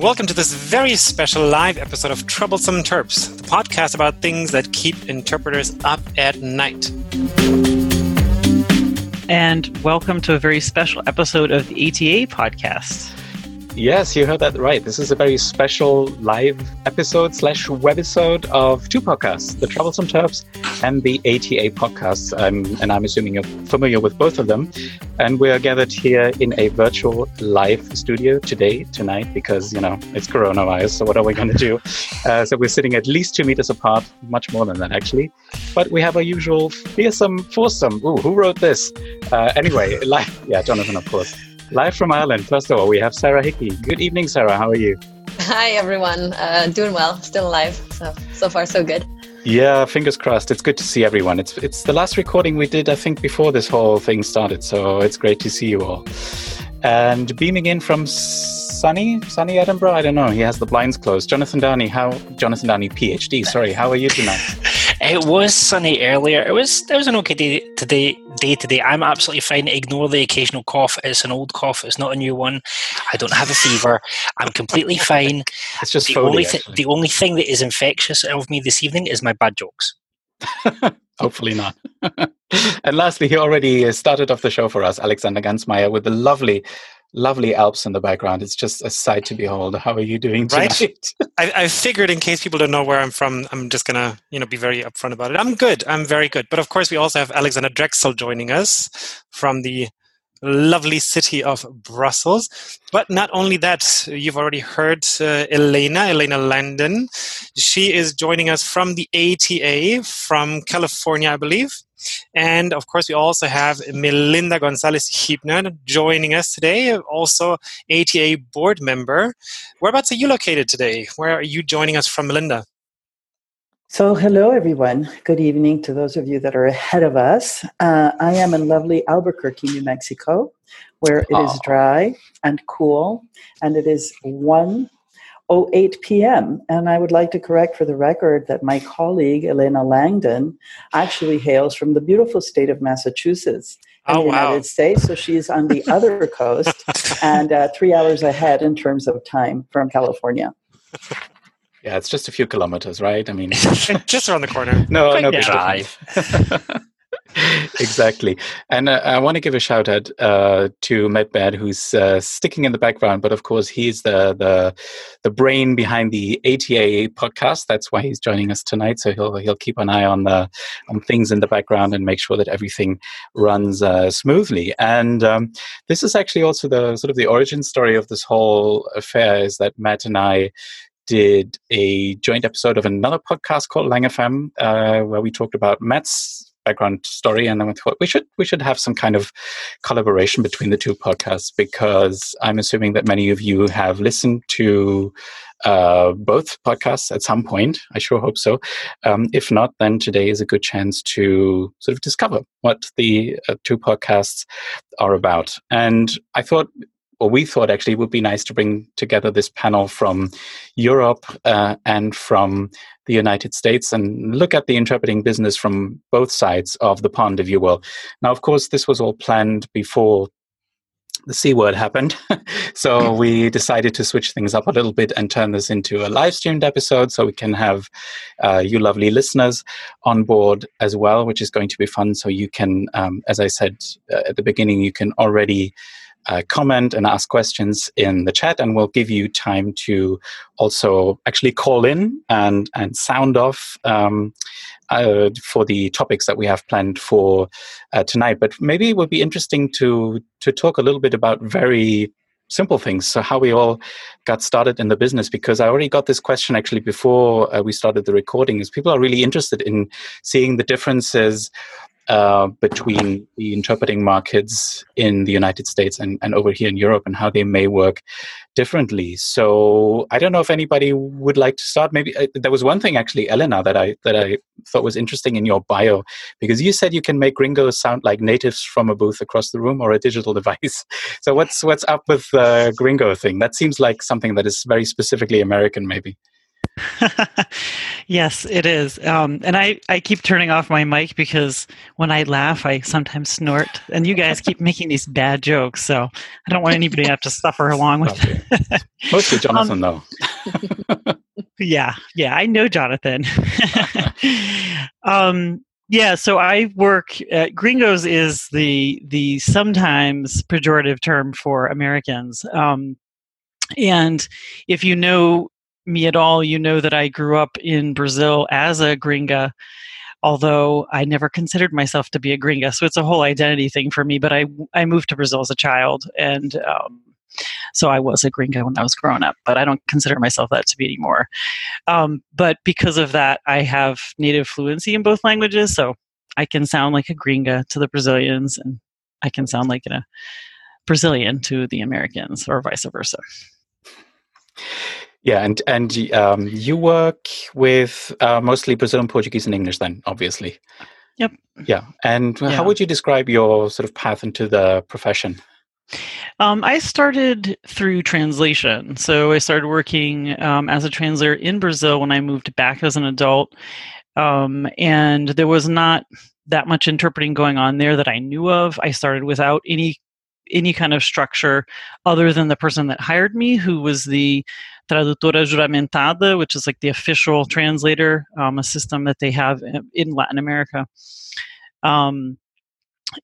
Welcome to this very special live episode of Troublesome Terps, the podcast about things that keep interpreters up at night. And welcome to a very special episode of the ATA podcast. Yes, you heard that right. This is a very special live episode slash webisode of two podcasts, the Troublesome Terps and the ATA podcasts. Um, and I'm assuming you're familiar with both of them. And we are gathered here in a virtual live studio today, tonight, because, you know, it's coronavirus. So what are we going to do? Uh, so we're sitting at least two meters apart, much more than that, actually. But we have our usual fearsome foursome. Ooh, who wrote this? Uh, anyway, live. Yeah, Jonathan, of course. Live from Ireland, first of all, we have Sarah Hickey. Good evening, Sarah. How are you? Hi, everyone. Uh, doing well. Still alive. So so far, so good. Yeah, fingers crossed. It's good to see everyone. It's it's the last recording we did, I think, before this whole thing started. So it's great to see you all. And beaming in from sunny, sunny Edinburgh. I don't know. He has the blinds closed. Jonathan Downie, how? Jonathan Downie, PhD. Sorry, how are you tonight? It was sunny earlier. It was it was an okay day today. Day today, I'm absolutely fine. Ignore the occasional cough. It's an old cough. It's not a new one. I don't have a fever. I'm completely fine. It's just the phony, only th- the only thing that is infectious of me this evening is my bad jokes. Hopefully not. and lastly, he already uh, started off the show for us, Alexander Gansmeier, with the lovely, lovely Alps in the background. It's just a sight to behold. How are you doing Right? tonight? I, I figured, in case people don't know where I'm from, I'm just gonna, you know, be very upfront about it. I'm good. I'm very good. But of course, we also have Alexandra Drechsel joining us from the lovely city of Brussels. But not only that, you've already heard uh, Elena, Elena Langdon. She is joining us from the ATA from California, I believe. And of course, we also have Melinda Gonzalez Hibner joining us today, also ATA board member. Whereabouts are you located today? Where are you joining us from, Melinda? So, hello everyone. Good evening to those of you that are ahead of us. Uh, I am in lovely Albuquerque, New Mexico, where it is Aw. dry and cool, and it is 1.08 p.m. And I would like to correct for the record that my colleague, Elena Langdon, actually hails from the beautiful state of Massachusetts in Oh, the wow. United States. So, she's on the other coast and uh, three hours ahead in terms of time from California. yeah, it's just a few kilometers, right? I mean, Just around the corner. no, Quick no big drive. exactly. And uh, I want to give a shout out uh, to Medbad, who's uh, sticking in the background, but of course he's the the the brain behind the ATA podcast. That's why he's joining us tonight. So he'll he'll keep an eye on the on things in the background and make sure that everything runs uh, smoothly. And um, this is actually also the sort of the origin story of this whole affair is that Matt and I did a joint episode of another podcast called Lang FM, uh, where we talked about Matt's background story, and then we thought we should we should have some kind of collaboration between the two podcasts because I'm assuming that many of you have listened to uh, both podcasts at some point. I sure hope so. Um, if not, then today is a good chance to sort of discover what the uh, two podcasts are about. And I thought or we thought actually it would be nice to bring together this panel from Europe uh, and from the United States and look at the interpreting business from both sides of the pond, if you will. Now, of course, this was all planned before the C word happened. so we decided to switch things up a little bit and turn this into a live streamed episode so we can have uh, you lovely listeners on board as well, which is going to be fun. So you can, um, as I said uh, at the beginning, you can already uh, comment and ask questions in the chat, and we'll give you time to also actually call in and and sound off um, uh, for the topics that we have planned for uh, tonight. But maybe it would be interesting to to talk a little bit about very simple things. So how we all got started in the business, because I already got this question actually before uh, we started the recording. Is people are really interested in seeing the differences uh, between the interpreting markets in the United States and, and over here in Europe and how they may work differently. So I don't know if anybody would like to start. Maybe uh, there was one thing actually, Elena, that I that I thought was interesting in your bio because you said you can make gringos sound like natives from a booth across the room or a digital device. So what's what's up with the gringo thing? That seems like something that is very specifically American, maybe. yes, it is. Um, and I, I keep turning off my mic because when I laugh, I sometimes snort. And you guys keep making these bad jokes. So I don't want anybody to have to suffer along with it. Mostly Jonathan, um, though. yeah, yeah, I know Jonathan. um, yeah, so I work at Gringos is the the sometimes pejorative term for Americans. Um, and if you know me at all, you know that I grew up in Brazil as a gringa, although I never considered myself to be a gringa. So it's a whole identity thing for me. But I, I moved to Brazil as a child, and um, so I was a gringa when I was growing up, but I don't consider myself that to be anymore. Um, but because of that, I have native fluency in both languages, so I can sound like a gringa to the Brazilians, and I can sound like a Brazilian to the Americans, or vice versa. Yeah, and and um, you work with uh, mostly Brazilian Portuguese and English, then obviously. Yep. Yeah, and yeah. how would you describe your sort of path into the profession? Um, I started through translation. So I started working um, as a translator in Brazil when I moved back as an adult. Um, and there was not that much interpreting going on there that I knew of. I started without any any kind of structure other than the person that hired me, who was the tradutora juramentada, which is like the official translator, um, a system that they have in Latin America. Um,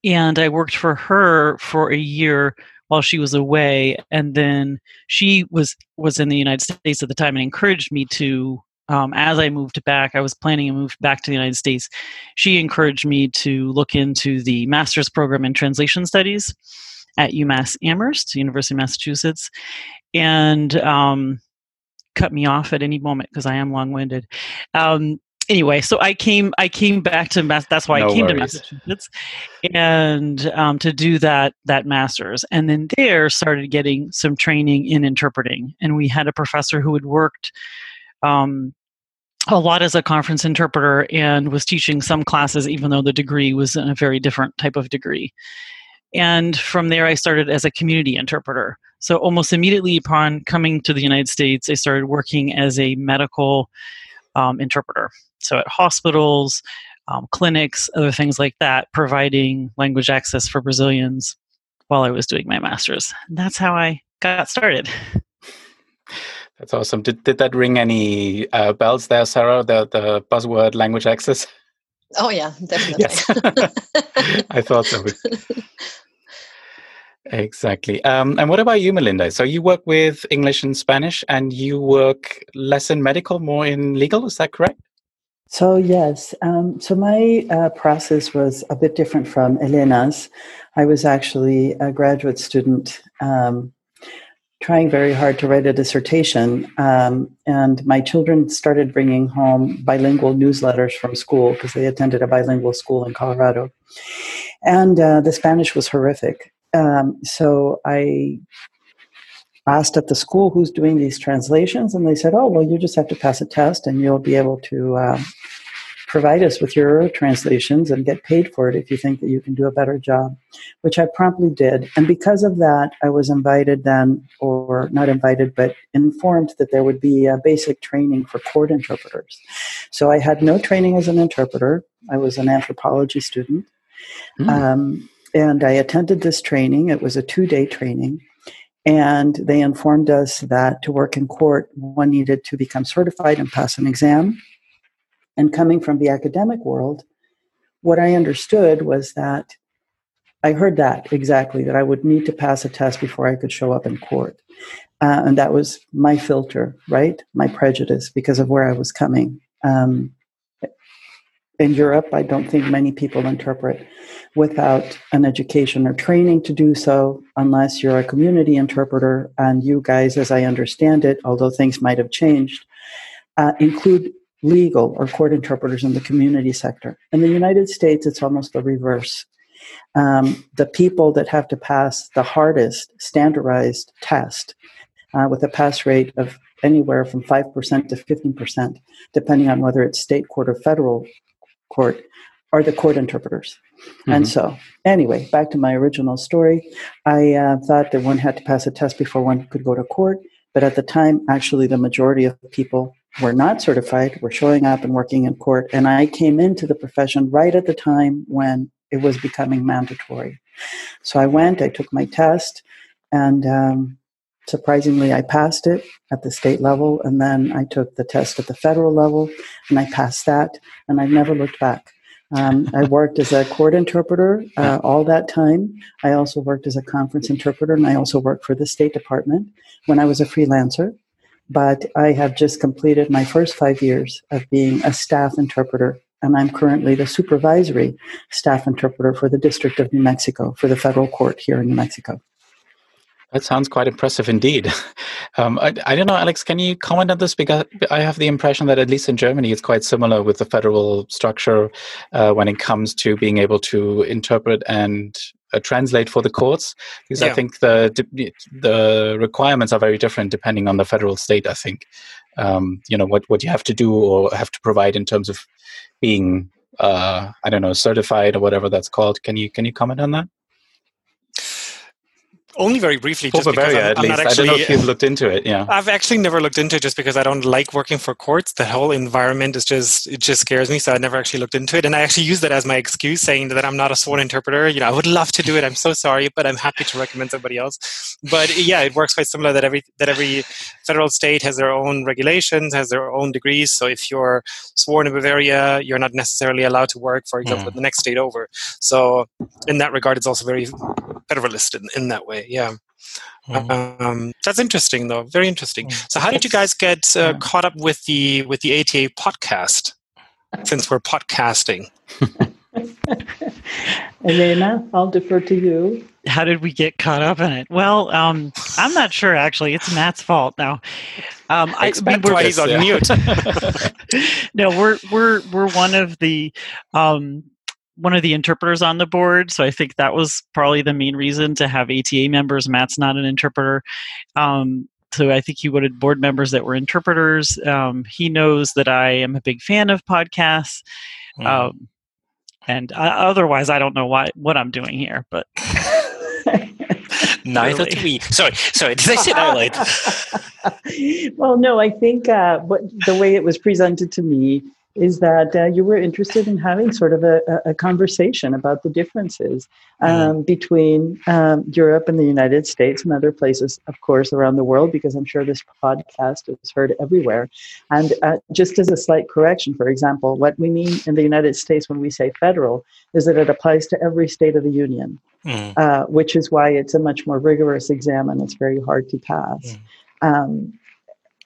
and I worked for her for a year while she was away, and then she was was in the United States at the time and encouraged me to. Um, as I moved back, I was planning to move back to the United States. She encouraged me to look into the master's program in translation studies at UMass Amherst, University of Massachusetts, and um, cut me off at any moment because I am long-winded. Um, anyway, so I came I came back to Mass. That's why no I came worries. to Massachusetts, and um, to do that that master's, and then there started getting some training in interpreting. And we had a professor who had worked. Um, a lot as a conference interpreter and was teaching some classes even though the degree was in a very different type of degree and from there, I started as a community interpreter. So, almost immediately upon coming to the United States, I started working as a medical um, interpreter. So, at hospitals, um, clinics, other things like that, providing language access for Brazilians while I was doing my master's. And that's how I got started. That's awesome. Did, did that ring any uh, bells there, Sarah? The, the buzzword language access? Oh yeah, definitely. Yes. I thought so. Exactly. Um, and what about you, Melinda? So you work with English and Spanish, and you work less in medical, more in legal. Is that correct? So yes. Um, so my uh, process was a bit different from Elena's. I was actually a graduate student um, trying very hard to write a dissertation. Um, and my children started bringing home bilingual newsletters from school because they attended a bilingual school in Colorado. And uh, the Spanish was horrific. Um, so I asked at the school who's doing these translations, and they said, oh, well, you just have to pass a test and you'll be able to uh, provide us with your translations and get paid for it if you think that you can do a better job, which I promptly did. And because of that, I was invited then, or not invited, but informed that there would be a basic training for court interpreters. So I had no training as an interpreter. I was an anthropology student. Mm. Um, and I attended this training. It was a two day training. And they informed us that to work in court, one needed to become certified and pass an exam. And coming from the academic world, what I understood was that I heard that exactly, that I would need to pass a test before I could show up in court. Uh, and that was my filter, right? My prejudice because of where I was coming. Um, in Europe, I don't think many people interpret without an education or training to do so, unless you're a community interpreter. And you guys, as I understand it, although things might have changed, uh, include legal or court interpreters in the community sector. In the United States, it's almost the reverse. Um, the people that have to pass the hardest standardized test uh, with a pass rate of anywhere from 5% to 15%, depending on whether it's state court or federal court, are the court interpreters. Mm-hmm. And so, anyway, back to my original story. I uh, thought that one had to pass a test before one could go to court, but at the time, actually, the majority of people were not certified were showing up and working in court. And I came into the profession right at the time when it was becoming mandatory. So I went, I took my test, and um, surprisingly, I passed it at the state level. And then I took the test at the federal level, and I passed that, and I've never looked back. Um, I worked as a court interpreter uh, all that time. I also worked as a conference interpreter, and I also worked for the State Department when I was a freelancer. But I have just completed my first five years of being a staff interpreter, and I'm currently the supervisory staff interpreter for the District of New Mexico, for the federal court here in New Mexico. That sounds quite impressive indeed. Um, I, I, don't know, Alex, can you comment on this? Because I have the impression that at least in Germany, it's quite similar with the federal structure uh, when it comes to being able to interpret and uh, translate for the courts. Because yeah. I think the the requirements are very different depending on the federal state. I think, um, you know, what what you have to do or have to provide in terms of being, uh, I don't know, certified or whatever that's called. Can you can you comment on that? Only very briefly. For just Bavaria, I'm, at least. Actually, I don't know if you've looked into it. Yeah, I've actually never looked into it just because I don't like working for courts. The whole environment is just it just scares me. So I never actually looked into it, and I actually use that as my excuse, saying that I'm not a sworn interpreter. You know, I would love to do it. I'm so sorry, but I'm happy to recommend somebody else. But yeah, it works quite similar. That every that every federal state has their own regulations, has their own degrees. So if you're sworn in Bavaria, you're not necessarily allowed to work, for example, mm. the next state over. So in that regard, it's also very federalist in, in that way. Yeah. Mm-hmm. Um, that's interesting, though. Very interesting. Mm. So, how did you guys get uh, caught up with the with the ATA podcast? Since we're podcasting, Elena, I'll defer to you. How did we get caught up in it? Well, um, I'm not sure. Actually, it's Matt's fault now. Um, I, I mean, we're, he's on yeah. mute. no, we're we're we're one of the um, one of the interpreters on the board, so I think that was probably the main reason to have ATA members. Matt's not an interpreter. Um, so I think he wanted board members that were interpreters. Um, he knows that I am a big fan of podcasts, mm. um, and uh, otherwise, I don't know why what I'm doing here. But neither really. do we. Sorry, sorry. Did I say that right? well, no. I think uh, what the way it was presented to me is that uh, you were interested in having sort of a, a conversation about the differences um, mm. between um, Europe and the United States and other places, of course, around the world, because I'm sure this podcast is heard everywhere. And uh, just as a slight correction, for example, what we mean in the United States when we say federal is that it applies to every state of the union, mm. uh, which is why it's a much more rigorous exam and it's very hard to pass. Mm. Um,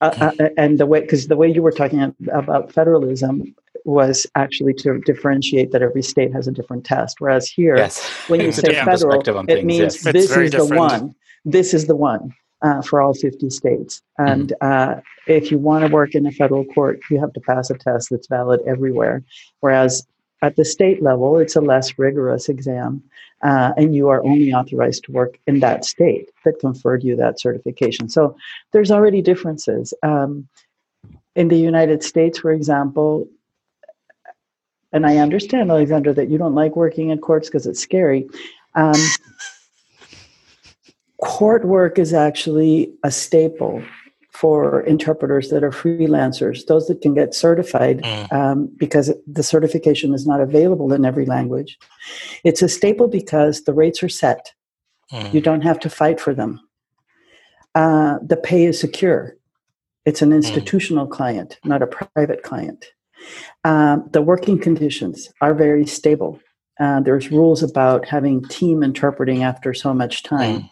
uh, uh, and the way because the way you were talking about federalism was actually to differentiate that every state has a different test whereas here yes. when you say federal it things, means yes. this is different. the one this is the one uh, for all 50 states and mm-hmm. uh, if you want to work in a federal court you have to pass a test that's valid everywhere whereas at the state level, it's a less rigorous exam, uh, and you are only authorized to work in that state that conferred you that certification. So there's already differences. Um, in the United States, for example, and I understand, Alexandra, that you don't like working in courts because it's scary. Um, court work is actually a staple for interpreters that are freelancers, those that can get certified mm. um, because the certification is not available in every language. It's a staple because the rates are set. Mm. You don't have to fight for them. Uh, the pay is secure. It's an mm. institutional mm. client, not a private client. Um, the working conditions are very stable. Uh, there's rules about having team interpreting after so much time.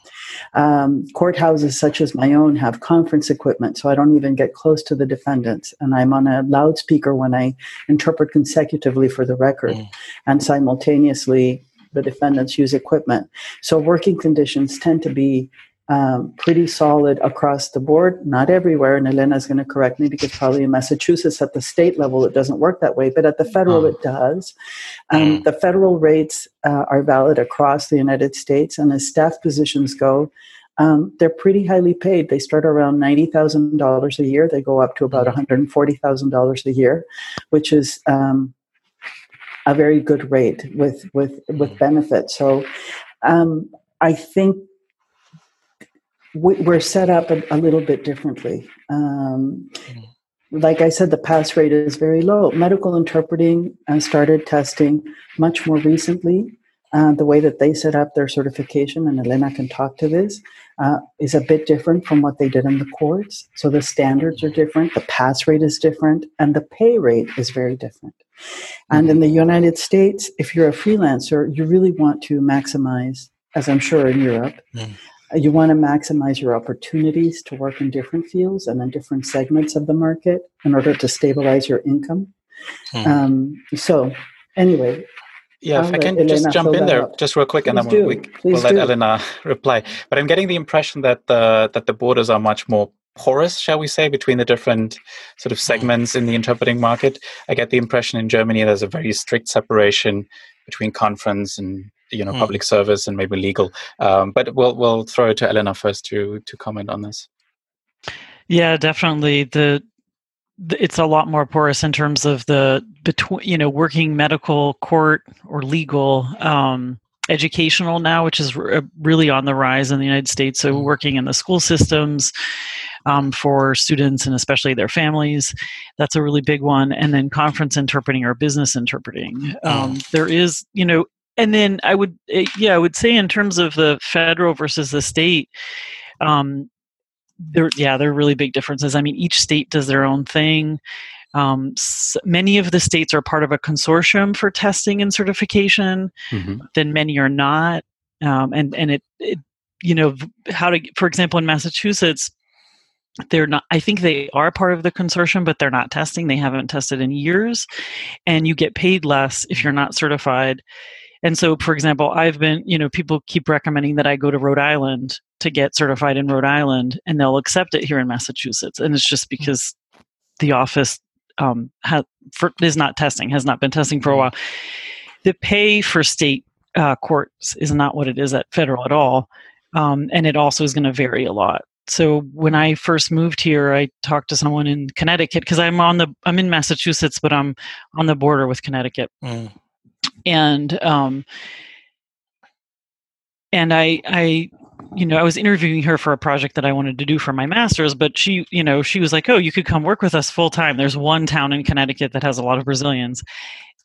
Um, courthouses such as my own have conference equipment, so I don't even get close to the defendants. And I'm on a loudspeaker when I interpret consecutively for the record, mm. and simultaneously the defendants use equipment. So working conditions tend to be um, pretty solid across the board. Not everywhere, and Elena is going to correct me because probably in Massachusetts at the state level it doesn't work that way, but at the federal oh. it does. Um, mm. The federal rates uh, are valid across the United States, and as staff positions go, um, they're pretty highly paid. They start around ninety thousand dollars a year. They go up to about mm. hundred and forty thousand dollars a year, which is um, a very good rate with with with mm. benefits. So um, I think we're set up a, a little bit differently. Um, like I said, the pass rate is very low. Medical interpreting uh, started testing much more recently. Uh, the way that they set up their certification, and Elena can talk to this, uh, is a bit different from what they did in the courts. So the standards are different, the pass rate is different, and the pay rate is very different. And in the United States, if you're a freelancer, you really want to maximize, as I'm sure in Europe, Mm. You want to maximize your opportunities to work in different fields and in different segments of the market in order to stabilize your income. Mm. Um, so, anyway, Yeah, I'll if I can Elena just jump in there up. just real quick, and Please then we'll, do. we, Please we'll let do. Elena reply. But I'm getting the impression that the that the borders are much more porous, shall we say, between the different sort of segments in the interpreting market. I get the impression in Germany there's a very strict separation between conference and you know Hmm. public service and maybe legal. Um, but we'll we'll throw it to Elena first to to comment on this. Yeah, definitely. The, it's a lot more porous in terms of the between you know working medical, court, or legal. Um, educational now, which is r- really on the rise in the United States. So Mm. working in the school systems um, for students and especially their families, that's a really big one. And then conference interpreting or business interpreting. Um, there is, you know, and then I would, eh, yeah, I would say in terms of the federal versus the state. Um, there yeah there are really big differences. I mean each state does their own thing. Um, many of the states are part of a consortium for testing and certification then many are not. Um, and and it, it you know how to for example in massachusetts they're not i think they are part of the consortium but they're not testing. They haven't tested in years. And you get paid less if you're not certified and so for example i've been you know people keep recommending that i go to rhode island to get certified in rhode island and they'll accept it here in massachusetts. And it's just because the office um, ha- for, is not testing has not been testing for a while. The pay for state uh, courts is not what it is at federal at all um, and it also is going to vary a lot. So when i first moved here i talked to someone in connecticut because i'm on the i'm in massachusetts but i'm on the border with connecticut. Mm. And um and i i you know i was interviewing her for a project that i wanted to do for my masters but she you know she was like oh you could come work with us full time there's one town in connecticut that has a lot of brazilians.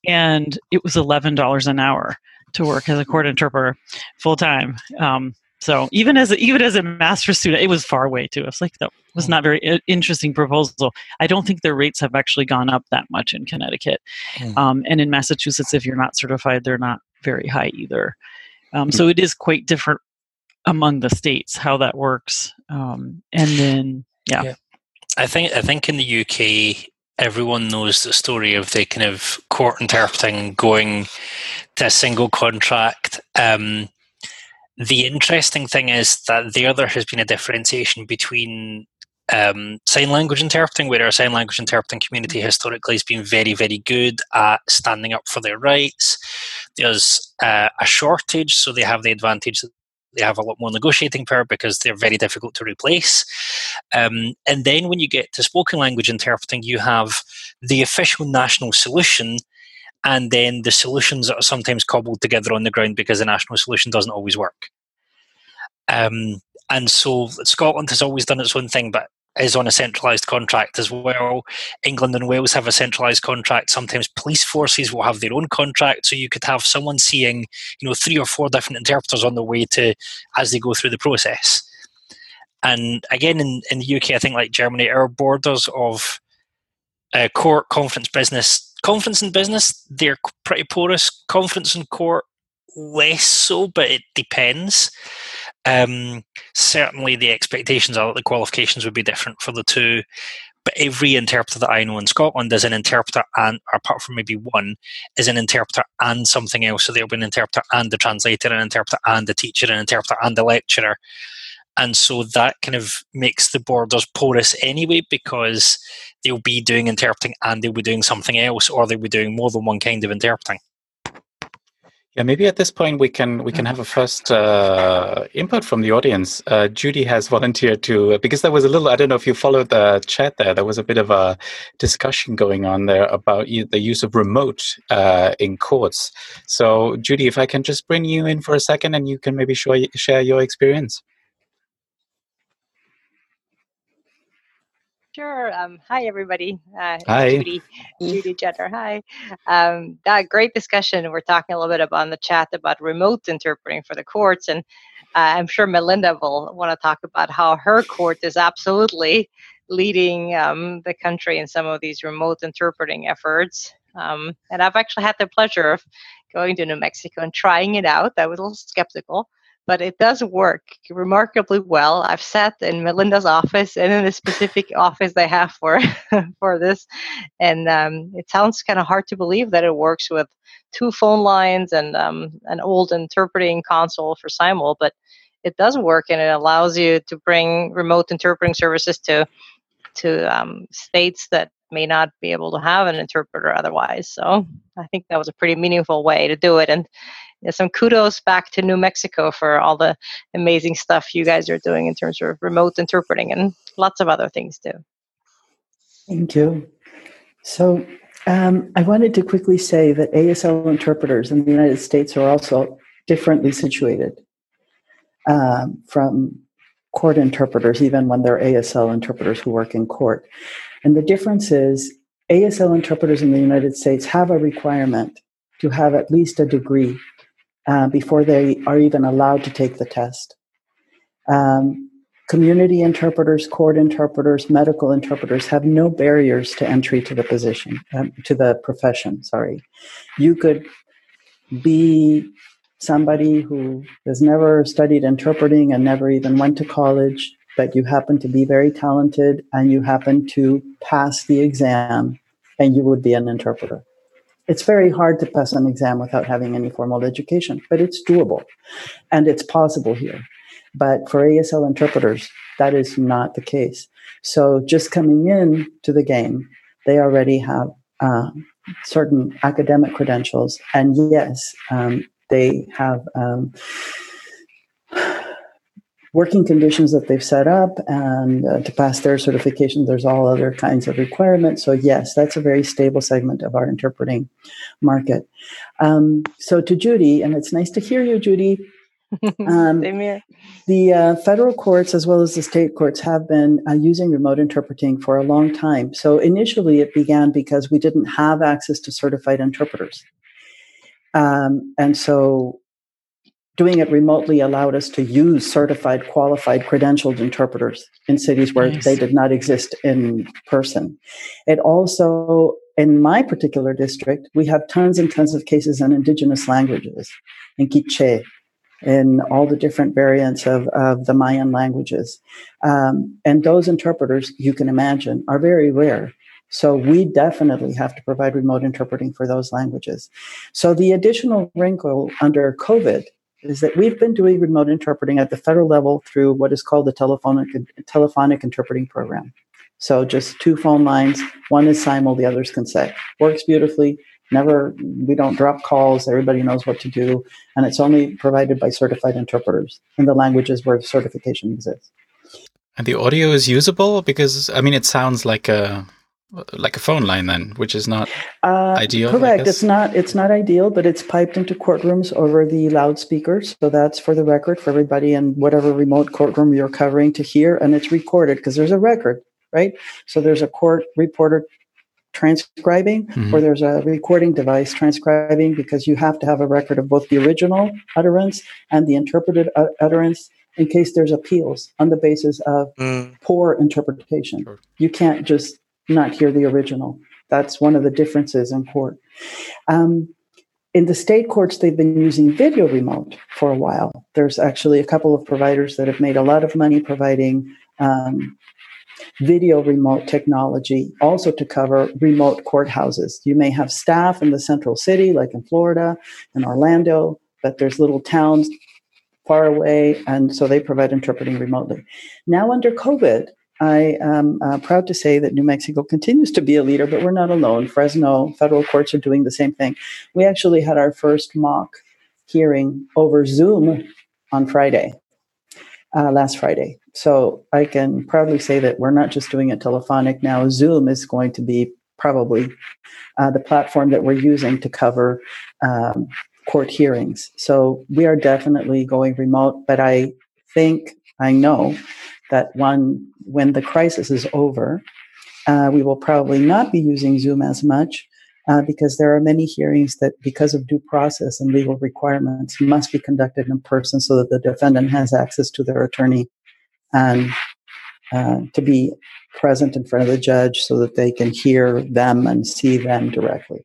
And it was $11 an hour to work as a court interpreter full time um so even as a, even as a master's student it was far away too. I was like that was not very interesting proposal. I don't think their rates have actually gone up that much in connecticut. Hmm. um, and in massachusetts if you're not certified they're not very high either. Um, so it is quite different among the states how that works. Um, and then yeah, Yeah. I think I think in the UK everyone knows the story of the kind of court interpreting going to a single contract. Um, the interesting thing is that there there has been a differentiation between um, sign language interpreting, where our sign language interpreting community historically has been very, very good at standing up for their rights. There's uh, a shortage, so they have the advantage that they have a lot more negotiating power because they're very difficult to replace. Um, and then when you get to spoken language interpreting, you have the official national solution and then the solutions that are sometimes cobbled together on the ground because the national solution doesn't always work. Um, and so Scotland has always done its own thing, but is on a centralised contract as well. England and Wales have a centralised contract. Sometimes police forces will have their own contract, so you could have someone seeing, you know, three or four different interpreters on the way to as they go through the process. And again, in, in the UK, I think like Germany, our borders of uh, court, conference, business, conference and business, they're pretty porous. Conference and court, less so, but it depends. Um, certainly, the expectations are that the qualifications would be different for the two. But every interpreter that I know in Scotland is an interpreter, and apart from maybe one, is an interpreter and something else. So they'll be an interpreter and a translator, an interpreter and a teacher, an interpreter and a lecturer. And so that kind of makes the borders porous anyway, because they'll be doing interpreting and they'll be doing something else, or they'll be doing more than one kind of interpreting. Yeah, maybe at this point we can we can have a first uh, input from the audience. Uh, Judy has volunteered to because there was a little. I don't know if you followed the chat there. There was a bit of a discussion going on there about the use of remote uh, in courts. So, Judy, if I can just bring you in for a second, and you can maybe share your experience. Sure. Um, hi, everybody. Uh, hi. Judy. Judy Jenner. Hi. Um, that great discussion. We're talking a little bit about on the chat about remote interpreting for the courts, and uh, I'm sure Melinda will want to talk about how her court is absolutely leading um, the country in some of these remote interpreting efforts. Um, and I've actually had the pleasure of going to New Mexico and trying it out. I was a little skeptical but it does work remarkably well. I've sat in Melinda's office and in the specific office they have for for this, and um, it sounds kind of hard to believe that it works with two phone lines and um, an old interpreting console for Simul, but it does work and it allows you to bring remote interpreting services to to um, states that may not be able to have an interpreter otherwise. So I think that was a pretty meaningful way to do it. And some kudos back to New Mexico for all the amazing stuff you guys are doing in terms of remote interpreting and lots of other things too. Thank you. So um, I wanted to quickly say that ASL interpreters in the United States are also differently situated um, from court interpreters, even when they're ASL interpreters who work in court. And the difference is ASL interpreters in the United States have a requirement to have at least a degree uh, before they are even allowed to take the test. Um, community interpreters, court interpreters, medical interpreters have no barriers to entry to the position, um, to the profession. Sorry, you could be somebody who has never studied interpreting and never even went to college, but you happen to be very talented and you happen to pass the exam, and you would be an interpreter. It's very hard to pass an exam without having any formal education, but it's doable and it's possible here. But for ASL interpreters, that is not the case. So just coming in to the game, they already have uh, certain academic credentials, and yes, um, they have um, working conditions that they've set up and uh, to pass their certification there's all other kinds of requirements so yes that's a very stable segment of our interpreting market um, so to judy and it's nice to hear you judy um, Same here. The uh, federal courts, as well as the state courts, have been uh, using remote interpreting for a long time. So initially, it began because we didn't have access to certified interpreters. Um, and so doing it remotely allowed us to use certified, qualified, credentialed interpreters in cities where nice. they did not exist in person. It also, in my particular district, we have tons and tons of cases in indigenous languages, in Quiche, in all the different variants of, of the Mayan languages. Um, and those interpreters, you can imagine, are very rare. So we definitely have to provide remote interpreting for those languages. So the additional wrinkle under COVID is that we've been doing remote interpreting at the federal level through what is called the telephonic telephonic interpreting program. So just two phone lines, one is simul, the other's conseq. Works beautifully. Never, we don't drop calls. Everybody knows what to do, and it's only provided by certified interpreters in the languages where certification exists. And the audio is usable because I mean, it sounds like a like a phone line then which is not uh, ideal correct it's not it's not ideal but it's piped into courtrooms over the loudspeakers so that's for the record for everybody in whatever remote courtroom you're covering to hear and it's recorded because there's a record right so there's a court reporter transcribing mm-hmm. or there's a recording device transcribing because you have to have a record of both the original utterance and the interpreted utterance in case there's appeals on the basis of mm. poor interpretation. Sure. You can't just not hear the original. That's one of the differences in court. Um, in the state courts, they've been using video remote for a while. There's actually a couple of providers that have made a lot of money providing um, video remote technology also to cover remote courthouses. You may have staff in the central city, like in Florida and Orlando, but there's little towns far away, and so they provide interpreting remotely. Now, under COVID, I am uh, proud to say that New Mexico continues to be a leader, but we're not alone. Fresno federal courts are doing the same thing. We actually had our first mock hearing over Zoom on Friday, uh, last Friday. So I can proudly say that we're not just doing it telephonic now. Zoom is going to be probably uh, the platform that we're using to cover um, court hearings. So we are definitely going remote, but I think, I know that one, when the crisis is over, Uh, we will probably not be using Zoom as much uh, because there are many hearings that, because of due process and legal requirements, must be conducted in person so that the defendant has access to their attorney and uh, to be present in front of the judge so that they can hear them and see them directly.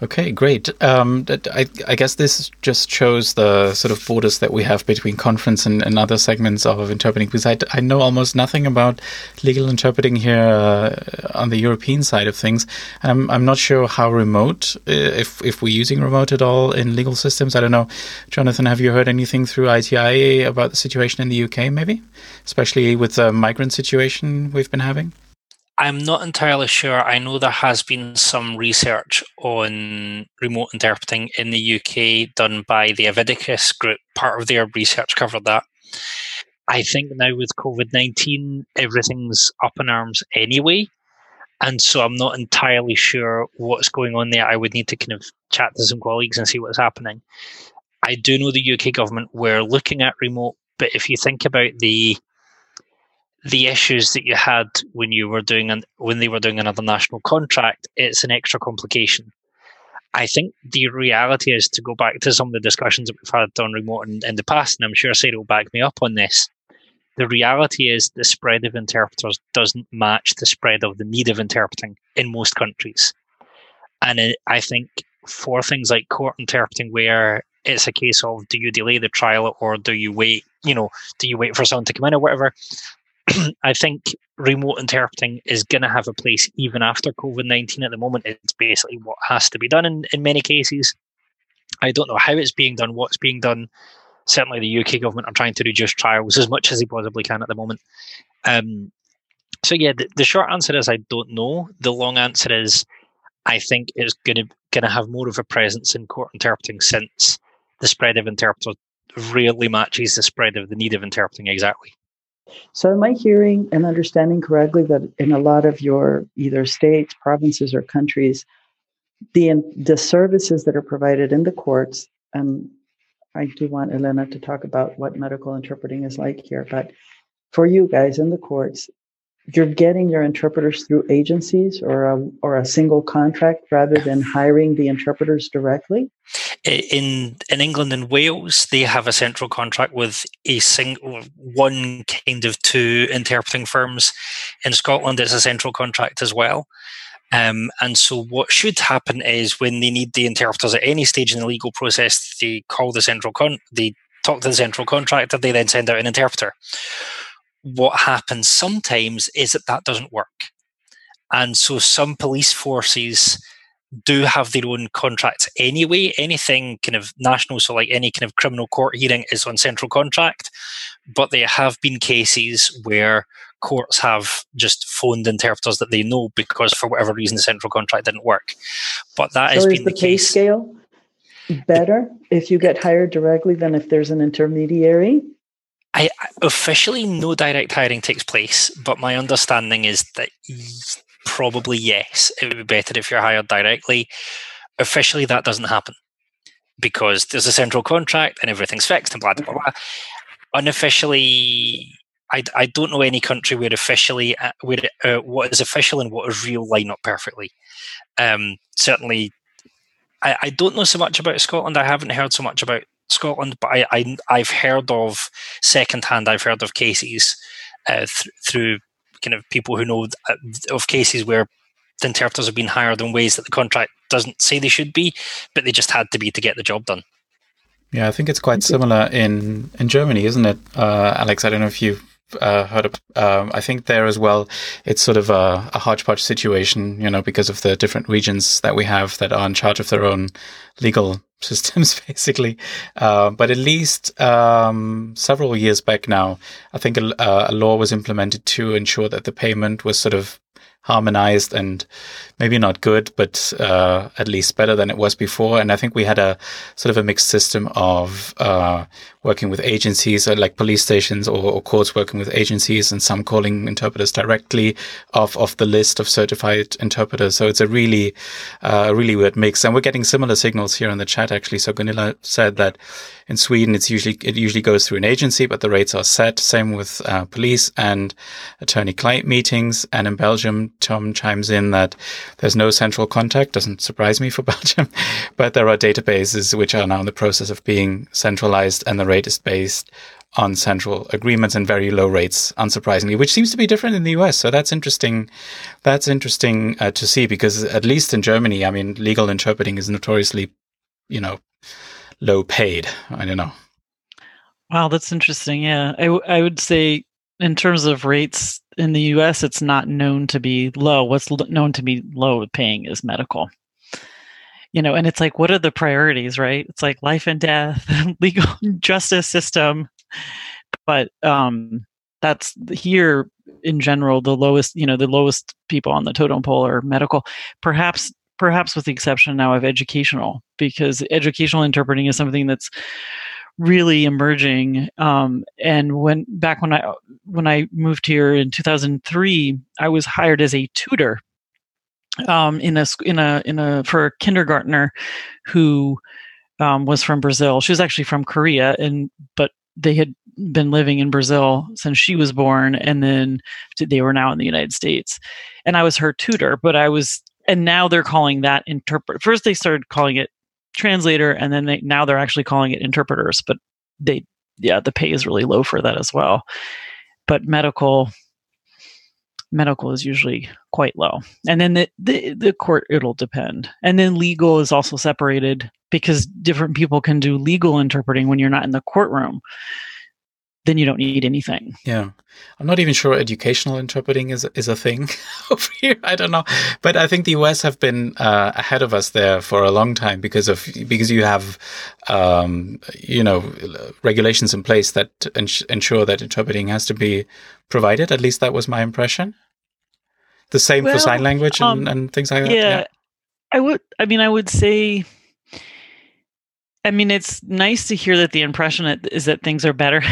Okay, great. Um, I, I, guess this just shows the sort of borders that we have between conference and, and other segments of interpreting, because I, I, know almost nothing about legal interpreting here uh, on the European side of things. I'm, I'm not sure how remote, uh, if, if we're using remote at all in legal systems. I don't know. Jonathan, have you heard anything through ITIA about the situation in the UK, maybe? Especially with the migrant situation we've been having? I'm not entirely sure. I know there has been some research on remote interpreting in the UK done by the Avidicus group. Part of their research covered that. I think now with COVID 19, everything's up in arms anyway. And so I'm not entirely sure what's going on there. I would need to kind of chat to some colleagues and see what's happening. I do know the UK government were looking at remote, but if you think about the the issues that you had when you were doing an, when they were doing another national contract, it's an extra complication. I think the reality is to go back to some of the discussions that we've had on remote in, in the past, and I'm sure Sarah will back me up on this. The reality is the spread of interpreters doesn't match the spread of the need of interpreting in most countries. And it, I think for things like court interpreting, where it's a case of do you delay the trial or do you wait, you know, do you wait for someone to come in or whatever, I think remote interpreting is going to have a place even after COVID 19 at the moment. It's basically what has to be done in, in many cases. I don't know how it's being done, what's being done. Certainly, the UK government are trying to reduce trials as much as they possibly can at the moment. Um, so, yeah, the, the short answer is I don't know. The long answer is I think it's going to going to have more of a presence in court interpreting since the spread of interpreters really matches the spread of the need of interpreting exactly. So, am I hearing and understanding correctly that in a lot of your either states, provinces, or countries, the the services that are provided in the courts, and I do want Elena to talk about what medical interpreting is like here, but for you guys in the courts, you're getting your interpreters through agencies or a, or a single contract rather than hiring the interpreters directly? In in England and Wales, they have a central contract with a single one kind of two interpreting firms. In Scotland, it's a central contract as well. Um, and so, what should happen is when they need the interpreters at any stage in the legal process, they call the central con, they talk to the central contractor, they then send out an interpreter what happens sometimes is that that doesn't work. And so some police forces do have their own contracts anyway. Anything kind of national, so like any kind of criminal court hearing is on central contract. But there have been cases where courts have just phoned interpreters that they know because for whatever reason the central contract didn't work. But that so has been the, the pay case. scale better if you get hired directly than if there's an intermediary? I officially no direct hiring takes place, but my understanding is that probably yes, it would be better if you're hired directly. Officially, that doesn't happen because there's a central contract and everything's fixed and blah blah blah. Unofficially, I, I don't know any country where officially uh, where uh, what is official and what is real line up perfectly. Um, certainly, I, I don't know so much about Scotland. I haven't heard so much about Scotland, but I, I have heard of secondhand. I've heard of cases uh, th- through kind of people who know uh, of cases where the interpreters have been hired in ways that the contract doesn't say they should be, but they just had to be to get the job done. Yeah, I think it's quite similar in in Germany, isn't it, uh, Alex? I don't know if you've uh, heard of. Um, I think there as well, it's sort of a, a, hodgepodge situation, you know, because of the different regions that we have that are in charge of their own legal systems, basically. Uh, but at least um, several years back now, I think a, a, law was implemented to ensure that the payment was sort of harmonized and maybe not good, but uh, at least better than it was before. And I think we had a sort of a mixed system of uh, working with agencies, or like police stations or, or, courts working with agencies, and some calling interpreters directly off of the list of certified interpreters. So it's a really, uh, really weird mix. And we're getting similar signals here in the chat actually. So Gunilla said that in Sweden it's usually it usually goes through an agency, but the rates are set. Same with uh, police and attorney-client meetings. And in Belgium, Tom chimes in that there's no central contact. Doesn't surprise me for Belgium, but there are databases which are now in the process of being centralized, and the rate is based on central agreements and very low rates, unsurprisingly, which seems to be different in the US. So that's interesting. That's interesting uh, to see because at least in Germany, I mean, legal interpreting is notoriously, you know, low paid. I don't know. Wow, that's interesting. Yeah, I, w- I would say in terms of rates in the US, it's not known to be low. What's l- known to be low paying is medical. You know and it's like what are the priorities right? It's like life and death legal justice system. But um that's here in general the lowest you know the lowest people on the totem pole are medical. Perhaps perhaps with the exception now of educational because educational interpreting is something that's really emerging um, and when back when i when i moved here in 2003 i was hired as a tutor um, in a in a in a for a kindergartner who um, was from Brazil. She was actually from Korea, and but they had been living in Brazil since she was born, and then they were now in the United States. And I was her tutor, but I was, and now they're calling that interpret. First, they started calling it translator, and then they now they're actually calling it interpreters. But they, yeah, the pay is really low for that as well. But medical medical is usually quite low and then the, the, the court it'll depend and then legal is also separated because different people can do legal interpreting when you're not in the courtroom then you don't need anything. Yeah. I'm not even sure educational interpreting is is a thing over here. I don't know. But I think the US have been uh, ahead of us there for a long time because of because you have um, you know regulations in place that ensure that interpreting has to be provided. At least that was my impression. The same well, for sign language and, um, and things like that. Yeah. yeah. I would I mean I would say I mean, it's nice to hear that the impression is that things are better.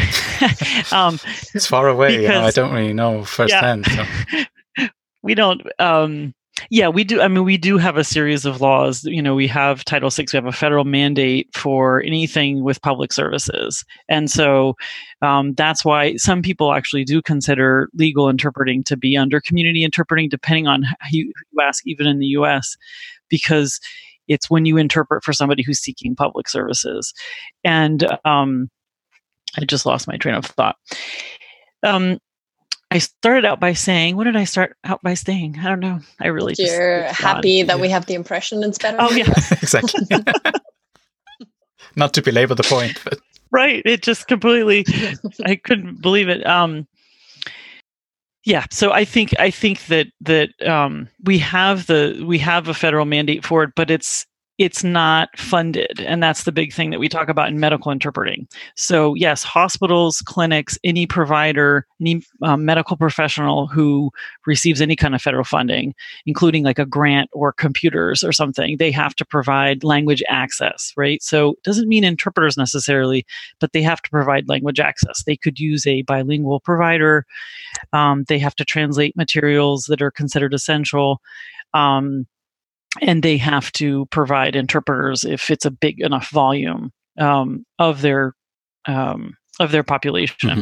um, it's far away. Because, you know, I don't really know firsthand. Yeah. So. we don't. Um, yeah, we do. I mean, we do have a series of laws. You know, we have Title VI. We have a federal mandate for anything with public services, and so um, that's why some people actually do consider legal interpreting to be under community interpreting, depending on who you ask, even in the U.S., because it's when you interpret for somebody who's seeking public services. And um, I just lost my train of thought. Um, I started out by saying, what did I start out by saying? I don't know. I really You're just, happy that we have the impression it's better. Oh, yeah. exactly. Not to belabor the point, but. Right. It just completely, I couldn't believe it. Um, yeah, so I think I think that that um, we have the we have a federal mandate for it, but it's it's not funded. And that's the big thing that we talk about in medical interpreting. So yes hospitals clinics any provider any um, medical professional who receives any kind of federal funding including like a grant or computers or something they have to provide language access right? So it doesn't mean interpreters necessarily but they have to provide language access. They could use a bilingual provider. Um, they have to translate materials that are considered essential. Um, and they have to provide interpreters if it's a big enough volume um, of their um, of their population. Mm-hmm.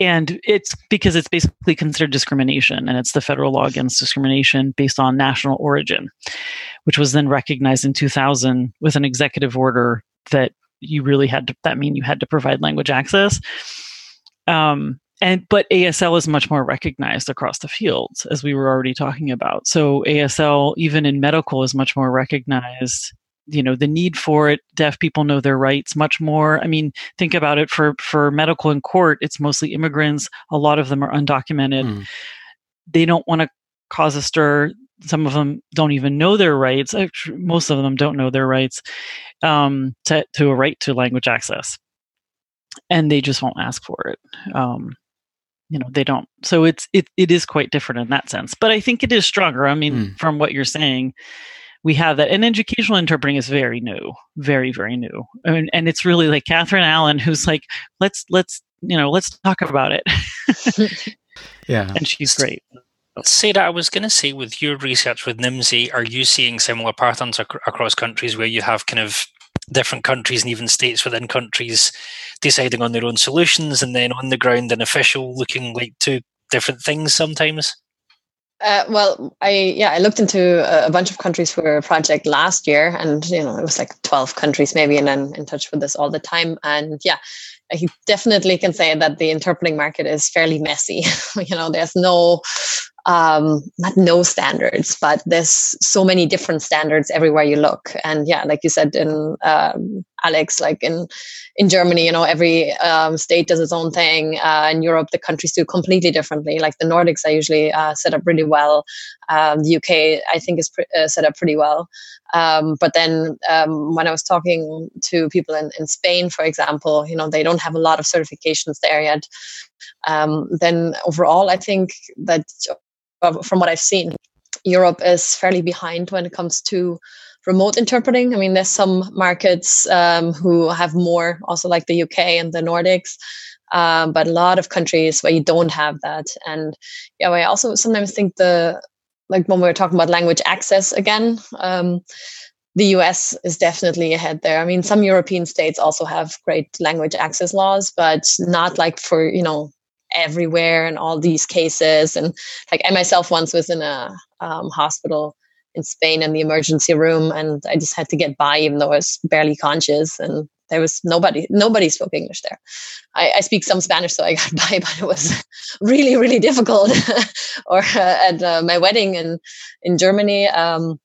And it's because it's basically considered discrimination, and it's the federal law against discrimination based on national origin, which was then recognized in 2000 with an executive order that you really had to, that mean you had to provide language access. Um, and but ASL is much more recognized across the fields, as we were already talking about. So ASL, even in medical, is much more recognized. You know, the need for it. Deaf people know their rights much more. I mean, think about it for for medical in court. It's mostly immigrants. A lot of them are undocumented. Mm. They don't want to cause a stir. Some of them don't even know their rights. Most of them don't know their rights um, to to a right to language access and they just won't ask for it. Um, you know they don't so it's it, it is quite different in that sense but i think it is stronger i mean mm. from what you're saying we have that. And educational interpreting is very new, very very new. I mean, and it's really like Catherine Allen, who's like, let's let's you know let's talk about it. yeah, and she's great. Sarah, I was going to say, with your research with Nimdzi, are you seeing similar patterns ac- across countries where you have kind of different countries and even states within countries deciding on their own solutions and then on the ground an official looking like two different things sometimes? Uh, well, I yeah, I looked into a, bunch of countries for a project last year, and you know it was like twelve countries maybe, and I'm in touch with this all the time. And yeah, I definitely can say that the interpreting market is fairly messy. you know, there's no um, not no standards, but there's so many different standards everywhere you look. And yeah, like you said in um, Alex, like in in Germany, you know, every um, state does its own thing. Uh, in Europe, the countries do completely differently. Like the Nordics are usually uh, set up really well. Um, the UK, I think, is pre- uh, set up pretty well. Um, but then um, when I was talking to people in, in Spain, for example, you know, they don't have a lot of certifications there yet. Um, then overall, I think that from what I've seen, Europe is fairly behind when it comes to remote interpreting. I mean, there's some markets um, who have more, also like the UK and the Nordics, um, but a lot of countries where you don't have that. And yeah, I also sometimes think the like when we were talking about language access again. Um, the US is definitely ahead there. I mean, some European states also have great language access laws, but not like for, you know, everywhere and all these cases. And like I myself once was in a um, hospital in Spain in the emergency room, and I just had to get by, even though I was barely conscious. And there was nobody, nobody spoke English there. I, I speak some Spanish, so I got by, but it was really, really difficult. or uh, at uh, my wedding in in Germany. Um,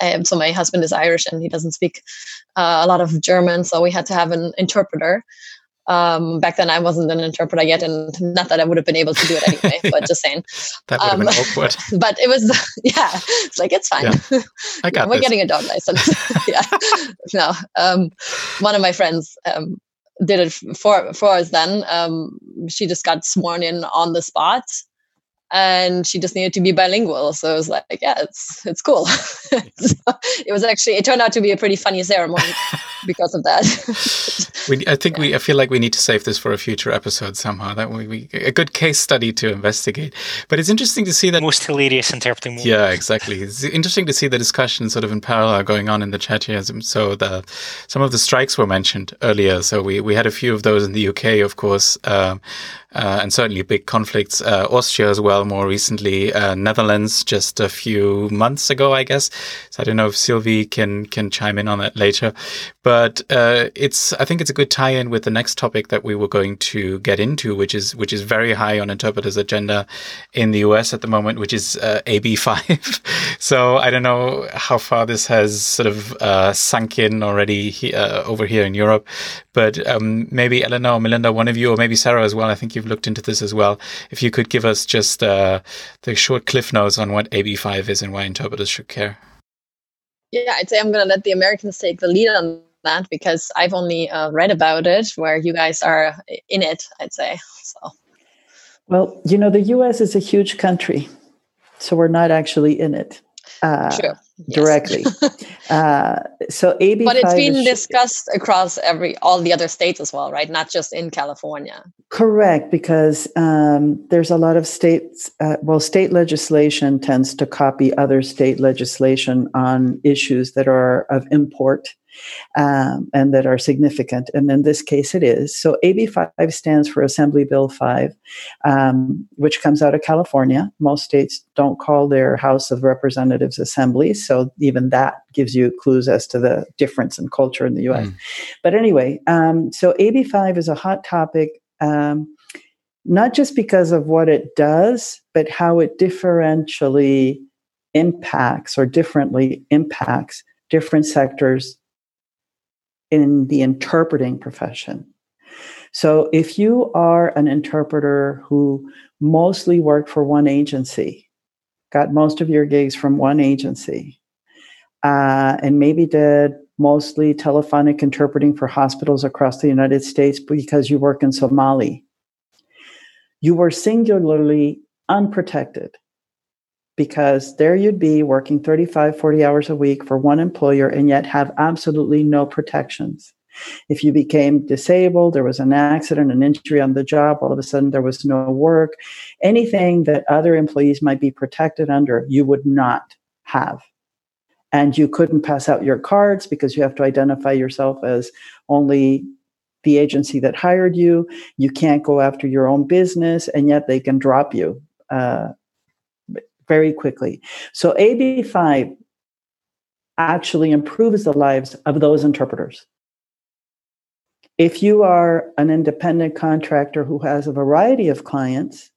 um, so my husband is Irish and he doesn't speak uh, a lot of German, so we had to have an interpreter. Um, back then, I wasn't an interpreter yet, and not that I would have been able to do it anyway. but just saying, that would have been um, awkward. But it was, yeah, it's like it's fine. Yeah. I got. We're getting a dog license. yeah, no. Um, one of my friends um, did it for for us. Then um, she just got sworn in on the spot, and she just needed to be bilingual. So it was like, yeah, it's it's cool. so it was actually it turned out to be a pretty funny ceremony because of that. we, I think we I feel like we need to save this for a future episode somehow. That we, we a good case study to investigate. But it's interesting to see that most hilarious interpreting. Moment. Yeah, exactly. It's interesting to see the discussion sort of in parallel going on in the chat here. So the some of the strikes were mentioned earlier. So we we had a few of those in the UK, of course. Um, uh, and certainly big conflicts. Uh, Austria as well, more recently. Uh, Netherlands just a few months ago, I guess. So I don't know if Sylvie can can chime in on that later. But uh, it's I think it's a good tie-in with the next topic that we were going to get into, which is which is very high on interpreters' agenda in the US at the moment, which is uh, AB5. so I don't know how far this has sort of uh, sunk in already he, over here in Europe, but um, maybe Eleanor or Melinda, one of you, or maybe Sarah as well. I think you've looked into this as well. If you could give us just uh, the short cliff notes on what AB5 is and why interpreters should care. Yeah, I'd say I'm going to let the Americans take the lead on that because I've only uh, read about it, where you guys are in it. I'd say so. Well, you know, the U.S. is a huge country, so we're not actually in it. Uh, True directly. uh, so AB, but it's been discussed across every all the other states as well, right? Not just in California. Correct, because um, there's a lot of states. Uh, well, state legislation tends to copy other state legislation on issues that are of import um, and that are significant. And in this case, it is. So AB 5 stands for Assembly Bill 5, um, which comes out of California. Most states don't call their House of Representatives assemblies. So even that gives you clues as to the difference in culture in the US. Mm. But anyway, um, so AB 5 is a hot topic. Um, not just because of what it does, but how it differentially impacts or differently impacts different sectors in the interpreting profession. So if you are an interpreter who mostly worked for one agency, got most of your gigs from one agency, uh, and maybe did mostly telephonic interpreting for hospitals across the United States because you work in Somali, you were singularly unprotected because there you'd be working 35, 40 hours a week for one employer and yet have absolutely no protections. If you became disabled, there was an accident, an injury on the job, all of a sudden there was no work, anything that other employees might be protected under, you would not have. And you couldn't pass out your cards because you have to identify yourself as only the agency that hired you. You can't go after your own business, and yet they can drop you uh, very quickly. So, AB5 actually improves the lives of those interpreters. If you are an independent contractor who has a variety of clients,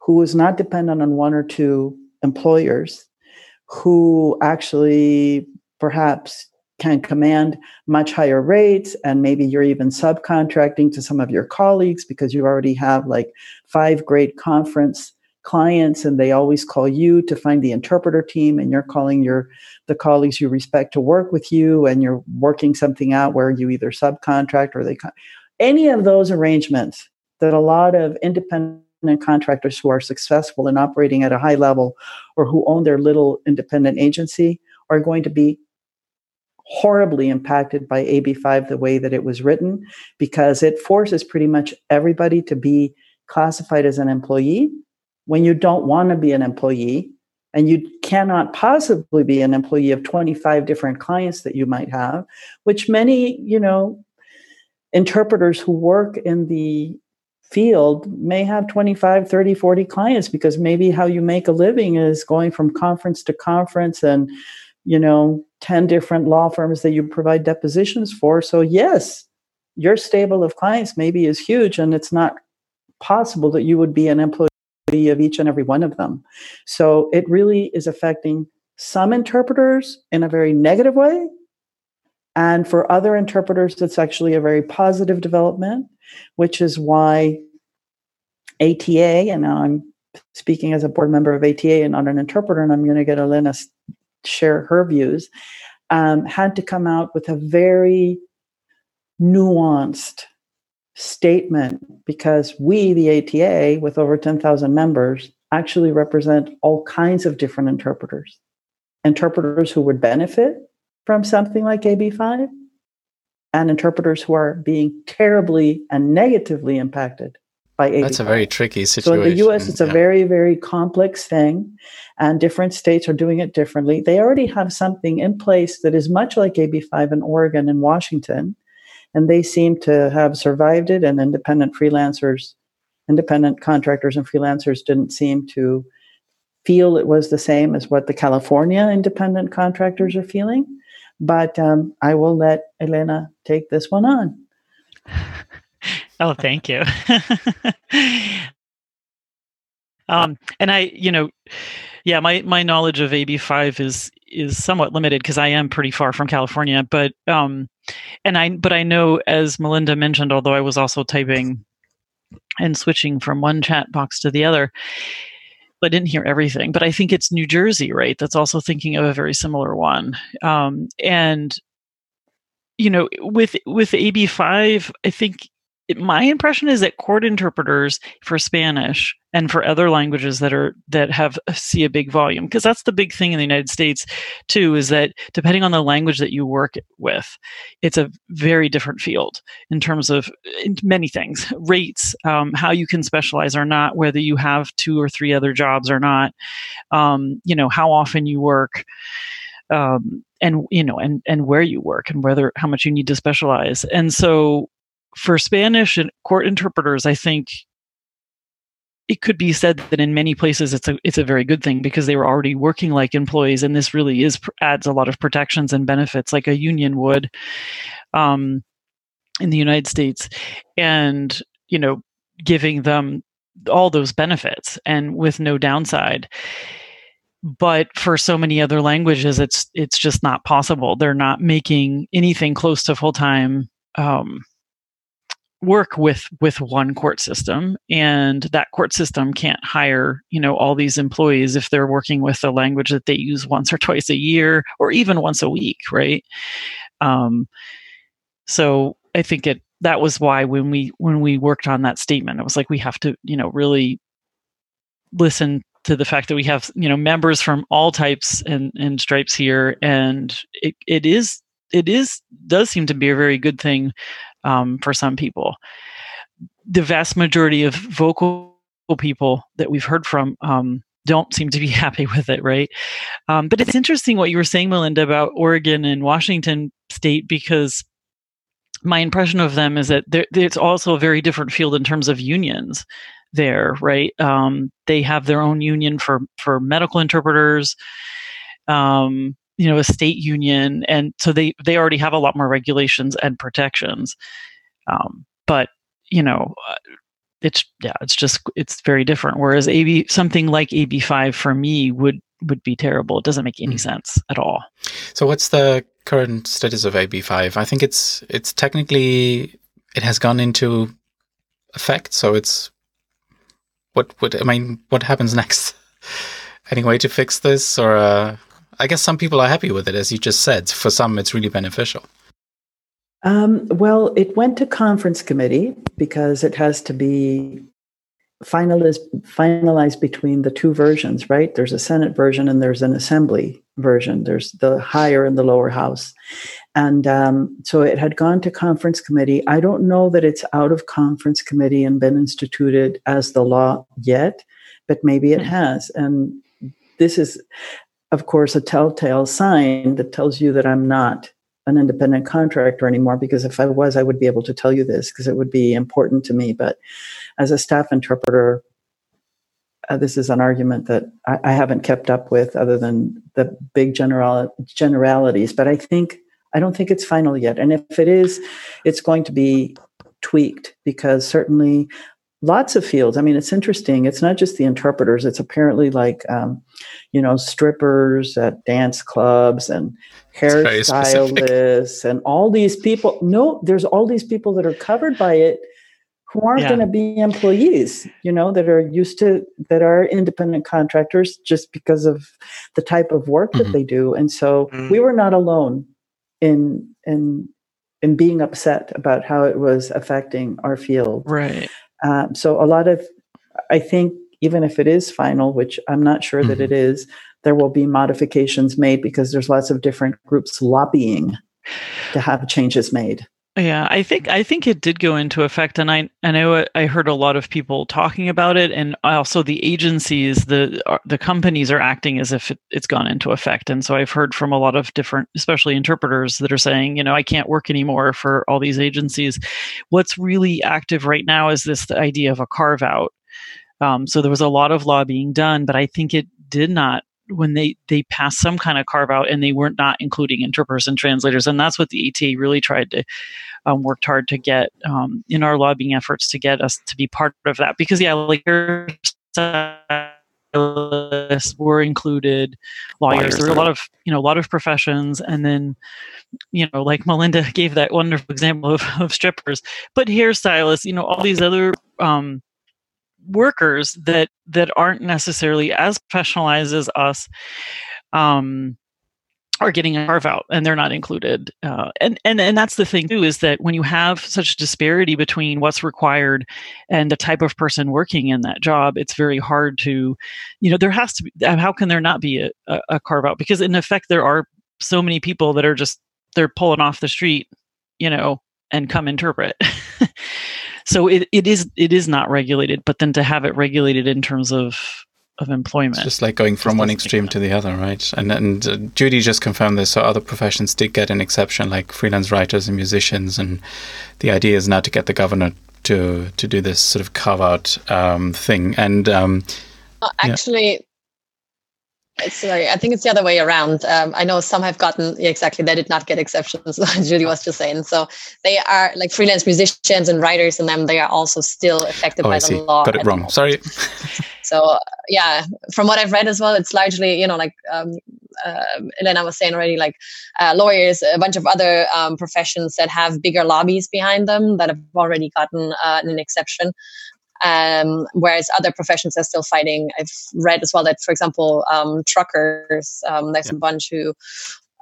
who is not dependent on one or two employers, who actually perhaps can command much higher rates and maybe you're even subcontracting to some of your colleagues because you already have like five great conference clients and they always call you to find the interpreter team and you're calling your the colleagues you respect to work with you and you're working something out where you either subcontract or they any of those arrangements that a lot of independent contractors who are successful in operating at a high level or who own their little independent agency are going to be horribly impacted by AB5 the way that it was written because it forces pretty much everybody to be classified as an employee when you don't want to be an employee and you cannot possibly be an employee of 25 different clients that you might have which many you know interpreters who work in the field may have 25 30 40 clients because maybe how you make a living is going from conference to conference and you know 10 different law firms that you provide depositions for. So yes your stable of clients maybe is huge and it's not possible that you would be an employee of each and every one of them. So it really is affecting some interpreters in a very negative way. And for other interpreters, it's actually a very positive development, which is why ATA, and I'm speaking as a board member of ATA and not an interpreter, and I'm going to get Elena share her views, um, had to come out with a very nuanced statement because we, the ATA, with over 10,000 members, actually represent all kinds of different interpreters. Interpreters who would benefit from something like AB5, and interpreters who are being terribly and negatively impacted by AB5. That's a very tricky situation. So in the US, it's a very, very complex thing, and different states are doing it differently. They already have something in place that is much like AB5 in Oregon and Washington and they seem to have survived it. And independent freelancers, independent contractors, and freelancers didn't seem to feel it was the same as what the California independent contractors are feeling. But um, I will let Elena take this one on. oh, thank you. um, and I, you know, yeah, my my knowledge of AB5 is is somewhat limited because I am pretty far from California, but um, and I but I know as Melinda mentioned, although I was also typing and switching from one chat box to the other, I didn't hear everything. But I think it's New Jersey, right? That's also thinking of a very similar one, um, and you know, with with AB5, I think my impression is that court interpreters for Spanish and for other languages that are that have uh, see a big volume because that's the big thing in the United States too is that depending on the language that you work with, it's a very different field in terms of many things, rates, um, how you can specialize or not, whether you have two or three other jobs or not, um, you know how often you work. Um, and you know and and where you work and whether how much you need to specialize and so for Spanish and court interpreters, I think it could be said that in many places it's a it's a very good thing because they were already working like employees, and this really is adds a lot of protections and benefits like a union would um, in the United States, and you know giving them all those benefits and with no downside. But for so many other languages it's it's just not possible. They're not making anything close to full time um, work with with one court system and that court system can't hire you know all these employees if they're working with a language that they use once or twice a year or even once a week right? Um, so i think it that was why when we when we worked on that statement it was like we have to you know really listen to the fact that we have you know members from all types and, and stripes here, and it, it is it is does seem to be a very good thing um, for some people. The vast majority of vocal people that we've heard from um, don't seem to be happy with it, right? Um, but it's interesting what you were saying, Melinda, about Oregon and Washington State because my impression of them is that it's also a very different field in terms of unions there, right? Um, they have their own union for for medical interpreters. Um, you know a state union and so they they already have a lot more regulations and protections. Um, but you know uh, it's yeah it's just it's very different whereas ab something like ab5 for me would would be terrible. It doesn't make any mm. sense at all. So what's the current status of ab5 i think it's it's technically it has gone into effect so it's what what i mean what happens next? Any way to fix this or uh, I guess some people are happy with it, as you just said. For some, it's really beneficial. Um, well, it went to conference committee because it has to be finalized, finalized between the two versions, right? There's a Senate version and there's an Assembly version. There's the higher and the lower house. And um, so it had gone to conference committee. I don't know that it's out of conference committee and been instituted as the law yet, but maybe it hmm. has. And this is of course, a telltale sign that tells you that I'm not an independent contractor anymore because if I was, I would be able to tell you this because it would be important to me. But as a staff interpreter, uh, this is an argument that I, I, haven't kept up with other than the big general generalities. But I think I don't think it's final yet. And if it is, it's going to be tweaked because certainly lots of fields. I mean, it's interesting. It's not just the interpreters. It's apparently like, um, you know, strippers at dance clubs and hairstylists and all these people. No, there's all these people that are covered by it who aren't yeah. going to be employees, you know, that are used to, that are independent contractors just because of the type of work mm-hmm. that they do. And so mm-hmm. we were not alone in, in, in being upset about how it was affecting our field. Right. Um, so a lot of, I think, even if it is final, which I'm not sure mm-hmm. that it is, there will be modifications made because there's lots of different groups lobbying to have changes made. Yeah, I think I think it did go into effect, and I I know I heard a lot of people talking about it, and also the agencies, the uh, the companies are acting as if it, it's gone into effect, and so I've heard from a lot of different, especially interpreters, that are saying, you know, I can't work anymore for all these agencies. What's really active right now is this idea of a carve out. Um, so there was a lot of law being done, but I think it did not when they they passed some kind of carve out and they weren't not including interpreters and translators. And that's what the ATA really tried to um, worked hard to get um, in our lobbying efforts to get us to be part of that. Because yeah like were included lawyers. There were a lot of you know a lot of professions. And then you know like melinda gave that wonderful example of, of strippers. But hairstylists you know all these other um, workers that that aren't necessarily as professionalized as us um, are getting a carve out and they're not included uh, and, and and that's the thing too is that when you have such a disparity between what's required and the type of person working in that job it's very hard to you know there has to be how can there not be a, a carve out? Because in effect there are so many people that are just they're pulling off the street you know and come interpret so it, it is it is not regulated but then to have it regulated in terms of of employment. It's just like going from one extreme to the other right? And and uh, judy just confirmed this so other professions did get an exception like freelance writers and musicians and the idea is now to get the governor to to do this sort of carve out um, thing. And um, well, actually yeah. Sorry, I think it's the other way around. Um, I know some have gotten yeah, exactly. They did not get exceptions. Julie was just saying. So they are like freelance musicians and writers, and them they are also still affected oh, by I the see. law. Got it wrong. Sorry. so yeah, from what I've read as well, it's largely you know like um, uh, Elena was saying already, like uh, lawyers, a bunch of other um, professions that have bigger lobbies behind them that have already gotten uh, an exception. Um, whereas other professions are still fighting. I've read as well that, for example, um, truckers, um, there's yeah. a bunch who,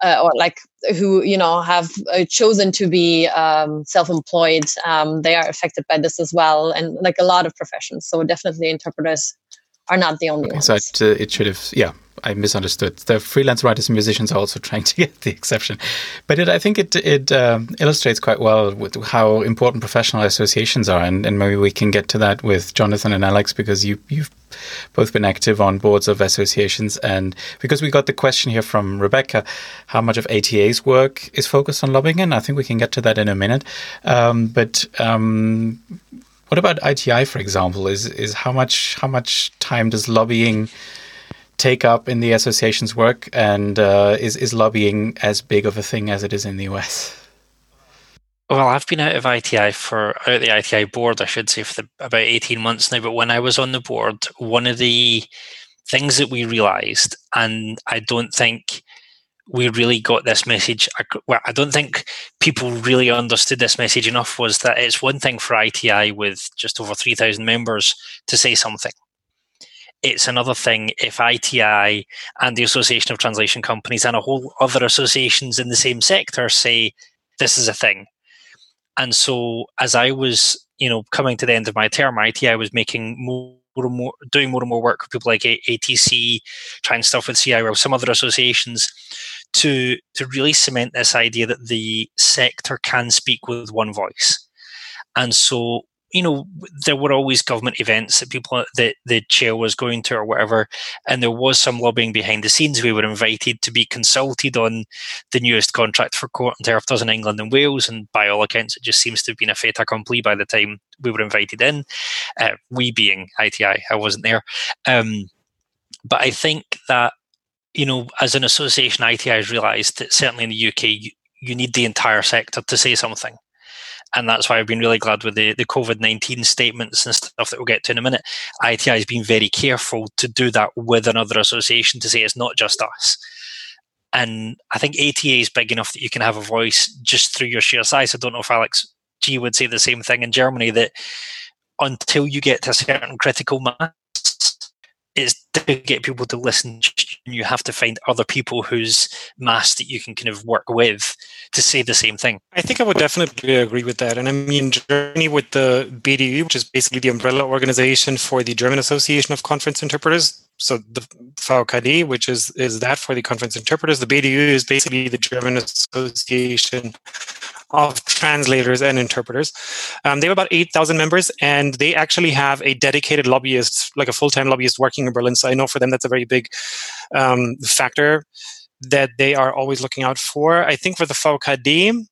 uh, or like who you know have uh, chosen to be um, self-employed. Um, they are affected by this as well, and like a lot of professions. So definitely interpreters are not the only okay, ones. So it, uh, it should have, yeah, I misunderstood. The freelance writers and musicians are also trying to get the exception, but it, I think it it um, illustrates quite well how important professional associations are, and, and maybe we can get to that with Jonathan and Alex because you you've both been active on boards of associations, and because we got the question here from Rebecca, how much of ATA's work is focused on lobbying, and I think we can get to that in a minute, um, but. Um, what about ITI, for example? Is is how much how much time does lobbying take up in the association's work, and uh, is is lobbying as big of a thing as it is in the US? Well, I've been out of ITI for out the ITI board, I should say, for the, about eighteen months now. But when I was on the board, one of the things that we realised, and I don't think we really got this message. Well, I don't think people really understood this message enough. Was that it's one thing for ITI with just over three thousand members to say something it's another thing if ITI and the Association of Translation Companies and a whole other associations in the same sector say this is a thing. And so as I was, you know, coming to the end of my term, ITI was making more and more, doing more and more work with people like ATC, trying stuff with CI or some other associations to to really cement this idea that the sector can speak with one voice. And so you know, there were always government events that people that the chair was going to or whatever, and there was some lobbying behind the scenes. We were invited to be consulted on the newest contract for court interpreters in England and Wales, and by all accounts, it just seems to have been a fait accompli by the time we were invited in. Uh, we being ITI, I wasn't there, um, but I think that you know, as an association, ITI has realised that certainly in the UK, you, need the entire sector to say something and that's why I've been really glad with the, the COVID 19 statements and stuff that we'll get to in a minute. ITI has been very careful to do that with another association to say it's not just us. And I think ATA is big enough that you can have a voice just through your sheer size. I don't know if Alex G would say the same thing in Germany that until you get to a certain critical mass, is to get people to listen. You have to find other people whose mass that you can kind of work with to say the same thing. I think I would definitely agree with that. And I mean, Germany with the BDU, which is basically the umbrella organization for the German Association of Conference Interpreters. So the VKD, which is is that for the conference interpreters. The BDU is basically the German Association of translators and interpreters. Um, they have about 8,000 members, and they actually have a dedicated lobbyist, like a full time lobbyist working in Berlin. So I know for them that's a very big um, factor that they are always looking out for. I think for the VKD,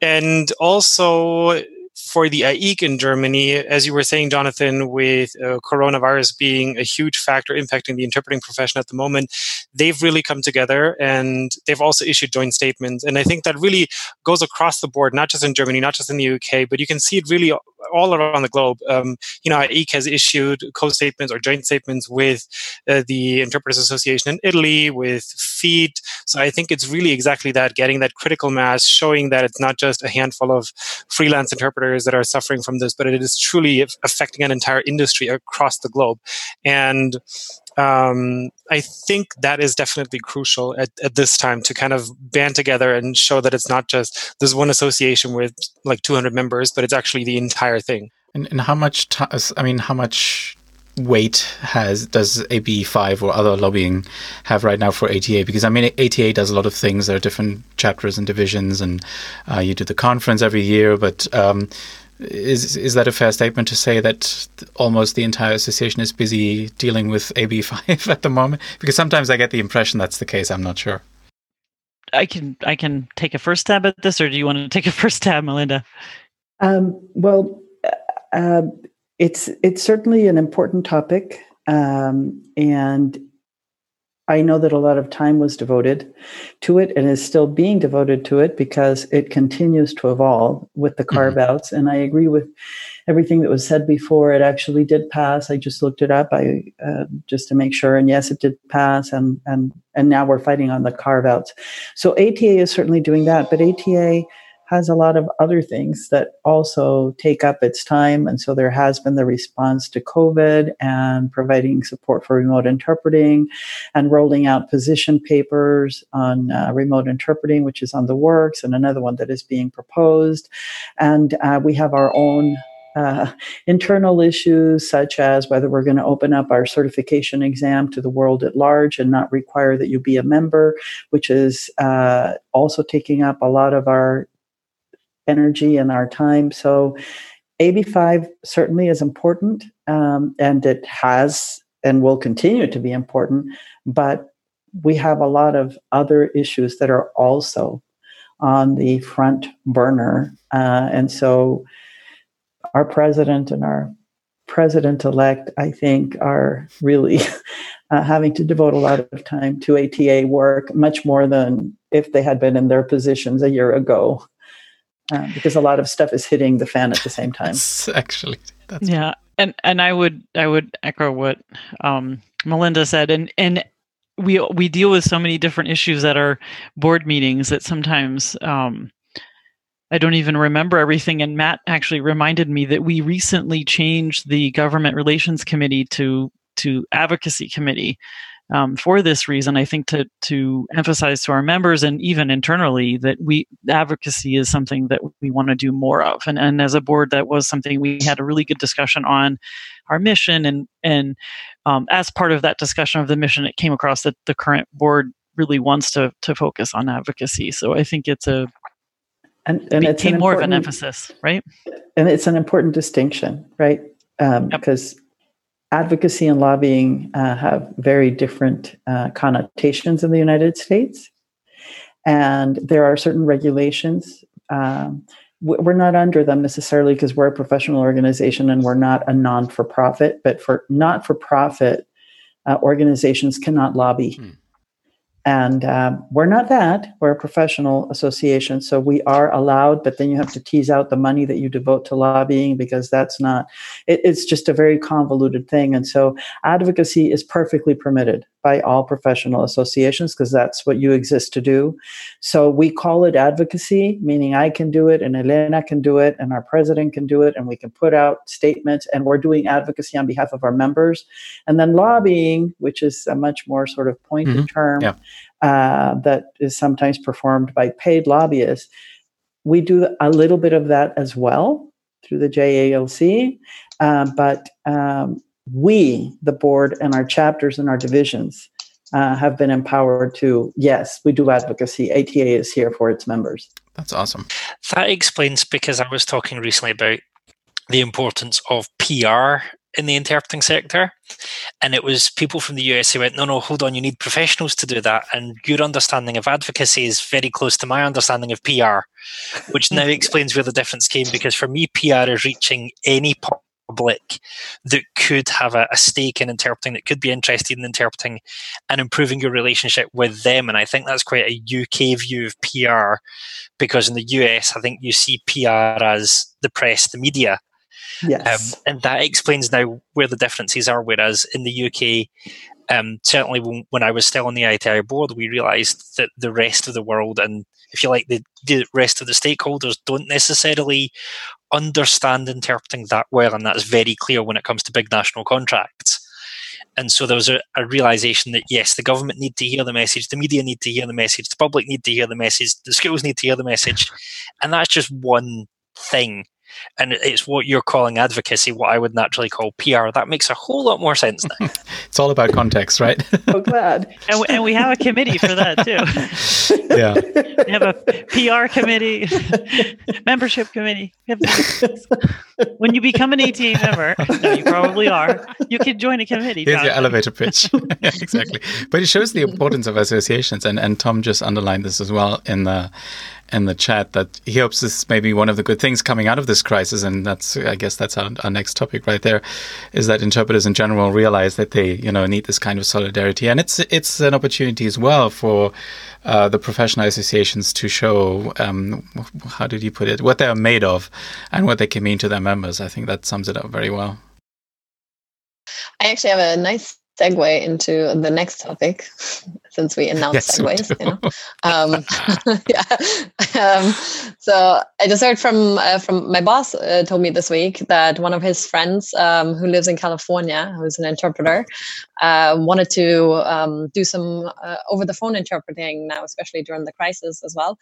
and also for the AIIC in Germany, as you were saying, Jonathan, with uh, coronavirus being a huge factor impacting the interpreting profession at the moment, they've really come together and they've also issued joint statements. And I think that really goes across the board, not just in Germany, not just in the UK, but you can see it really all around the globe. Um, you know, AIIC has issued co-statements or joint statements with uh, the Interpreters Association in Italy, with FEED. So I think it's really exactly that, getting that critical mass, showing that it's not just a handful of freelance interpreters that are suffering from this, but it is truly affecting an entire industry across the globe. And um, I think that is definitely crucial at, at this time to kind of band together and show that it's not just this one association with like 200 members, but it's actually the entire thing. And, and how much, t- I mean, how much weight has does AB5 or other lobbying have right now for ATA? Because I mean, ATA does a lot of things. There are different chapters and divisions, and uh, you do the conference every year. But um, is is that a fair statement to say that almost the entire association is busy dealing with AB5 at the moment? Because sometimes I get the impression that's the case. I'm not sure. I can I can take a first stab at this, or do you want to take a first stab, Melinda? Um, well, uh, it's it's certainly an important topic, um, and I know that a lot of time was devoted to it and is still being devoted to it because it continues to evolve with the carve outs. Mm-hmm. And I agree with everything that was said before. It actually did pass. I just looked it up I, uh, just to make sure. And yes, it did pass. And, and, and now we're fighting on the carve outs. So ATA is certainly doing that. But ATA has a lot of other things that also take up its time. And so there has been the response to COVID and providing support for remote interpreting and rolling out position papers on uh, remote interpreting, which is on the works, and another one that is being proposed. And uh, we have our own uh, internal issues such as whether we're going to open up our certification exam to the world at large and not require that you be a member, which is uh, also taking up a lot of our energy and our time. So, AB5 certainly is important, um, and it has and will continue to be important, but we have a lot of other issues that are also on the front burner. Uh, and so our president and our president elect, I think, are really uh, having to devote a lot of time to ATA work, much more than if they had been in their positions a year ago. Uh, because a lot of stuff is hitting the fan at the same time. That's actually, that's yeah, and and I would I would echo what um, Melinda said, and and we we deal with so many different issues at our board meetings that sometimes um, I don't even remember everything. And Matt actually reminded me that we recently changed the government relations committee to to advocacy committee um, for this reason. I think to to emphasize to our members and even internally that we advocacy is something that we want to do more of. And and as a board, that was something we had a really good discussion on our mission and and um, as part of that discussion of the mission, it came across that the current board really wants to to focus on advocacy. So I think it's a and, and it's an more of an emphasis, right? And it's an important distinction, right? Um, yep. Advocacy and lobbying uh, have very different uh, connotations in the United States, and there are certain regulations. Um, we're not under them necessarily because we're a professional organization and we're not a non for profit, but for not for profit uh, organizations cannot lobby. Hmm. And um, we're not that. We're a professional association. So we are allowed, but then you have to tease out the money that you devote to lobbying because that's not, it, it's just a very convoluted thing. And so advocacy is perfectly permitted by all professional associations because that's what you exist to do. So we call it advocacy, meaning I can do it and Elena can do it and our president can do it and we can put out statements and we're doing advocacy on behalf of our members. And then lobbying, which is a much more sort of pointed mm-hmm. term yeah. uh, that is sometimes performed by paid lobbyists. We do a little bit of that as well through the JALC, uh, but um, we, the board, and our chapters and our divisions uh, have been empowered to, yes, we do advocacy. ATA is here for its members. That's awesome. That explains because I was talking recently about the importance of PR in the interpreting sector. And it was people from the US who went, no, no, hold on, you need professionals to do that. And your understanding of advocacy is very close to my understanding of PR, which now explains where the difference came. Because for me, PR is reaching any public that could have a, a, stake in interpreting, that could be interested in interpreting and improving your relationship with them. And I think that's quite a UK view of PR because in the US, I think you see PR as the press, the media. Yes. Um, and that explains now where the differences are. Whereas in the UK, um, certainly when, when, I was still on the ITI board, we realized that the rest of the world and if you like, the, the rest of the stakeholders don't necessarily understand interpreting that well, and that's very clear when it comes to big national contracts. And so there was a, a, realization that yes, the government need to hear the message, the media need to hear the message, the public need to hear the message, the schools need to hear the message, and that's just one thing and it's what you're calling advocacy, what I would naturally call PR. That makes a whole lot more sense now. it's all about context, right? oh, glad. And, and, we have a committee for that too. yeah. We have a PR committee, membership committee. when you become an ATA member, no, you probably are, you can join a committee. Here's your elevator pitch. exactly. But it shows the importance of associations. And, and Tom just underlined this as well in the in the chat that he hopes this may be one of the good things coming out of this crisis, and that's I guess that's our, our next topic right there, is that interpreters in general realize that they you know need this kind of solidarity, and it's it's an opportunity as well for uh, the professional associations to show um, how did you put it what they're made of and what they can mean to their members. I think that sums it up very well. I actually have a nice segue into the next topic since we announced yes, segues. You know? um, yeah. Um, so I just heard from uh, from my boss uh, told me this week that one of his friends um, who lives in California, who's an interpreter, uh, wanted to um, do some uh, over the phone interpreting now, especially during the crisis as well,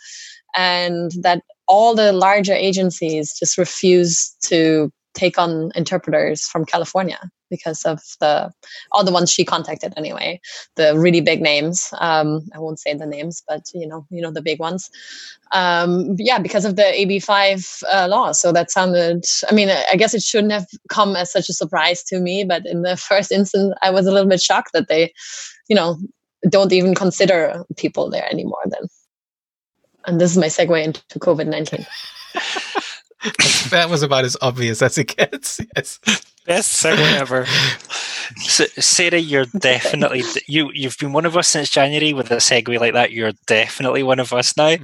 and that all the larger agencies just refuse to take on interpreters from California because of the all the ones she contacted anyway, the really big names. Um, I won't say the names, but you know, you know the big ones. Um, yeah, because of the AB5 uh, law. So that sounded. I mean, I guess it shouldn't have come as such a surprise to me, but in the first instance, I was a little bit shocked that they, you know, don't even consider people there anymore. Then, and this is my segue into COVID nineteen. that was about as obvious as it gets. Yes. Best segue ever. So, Sarah, you're definitely you. You've been one of us since January with a segue like that. You're definitely one of us now.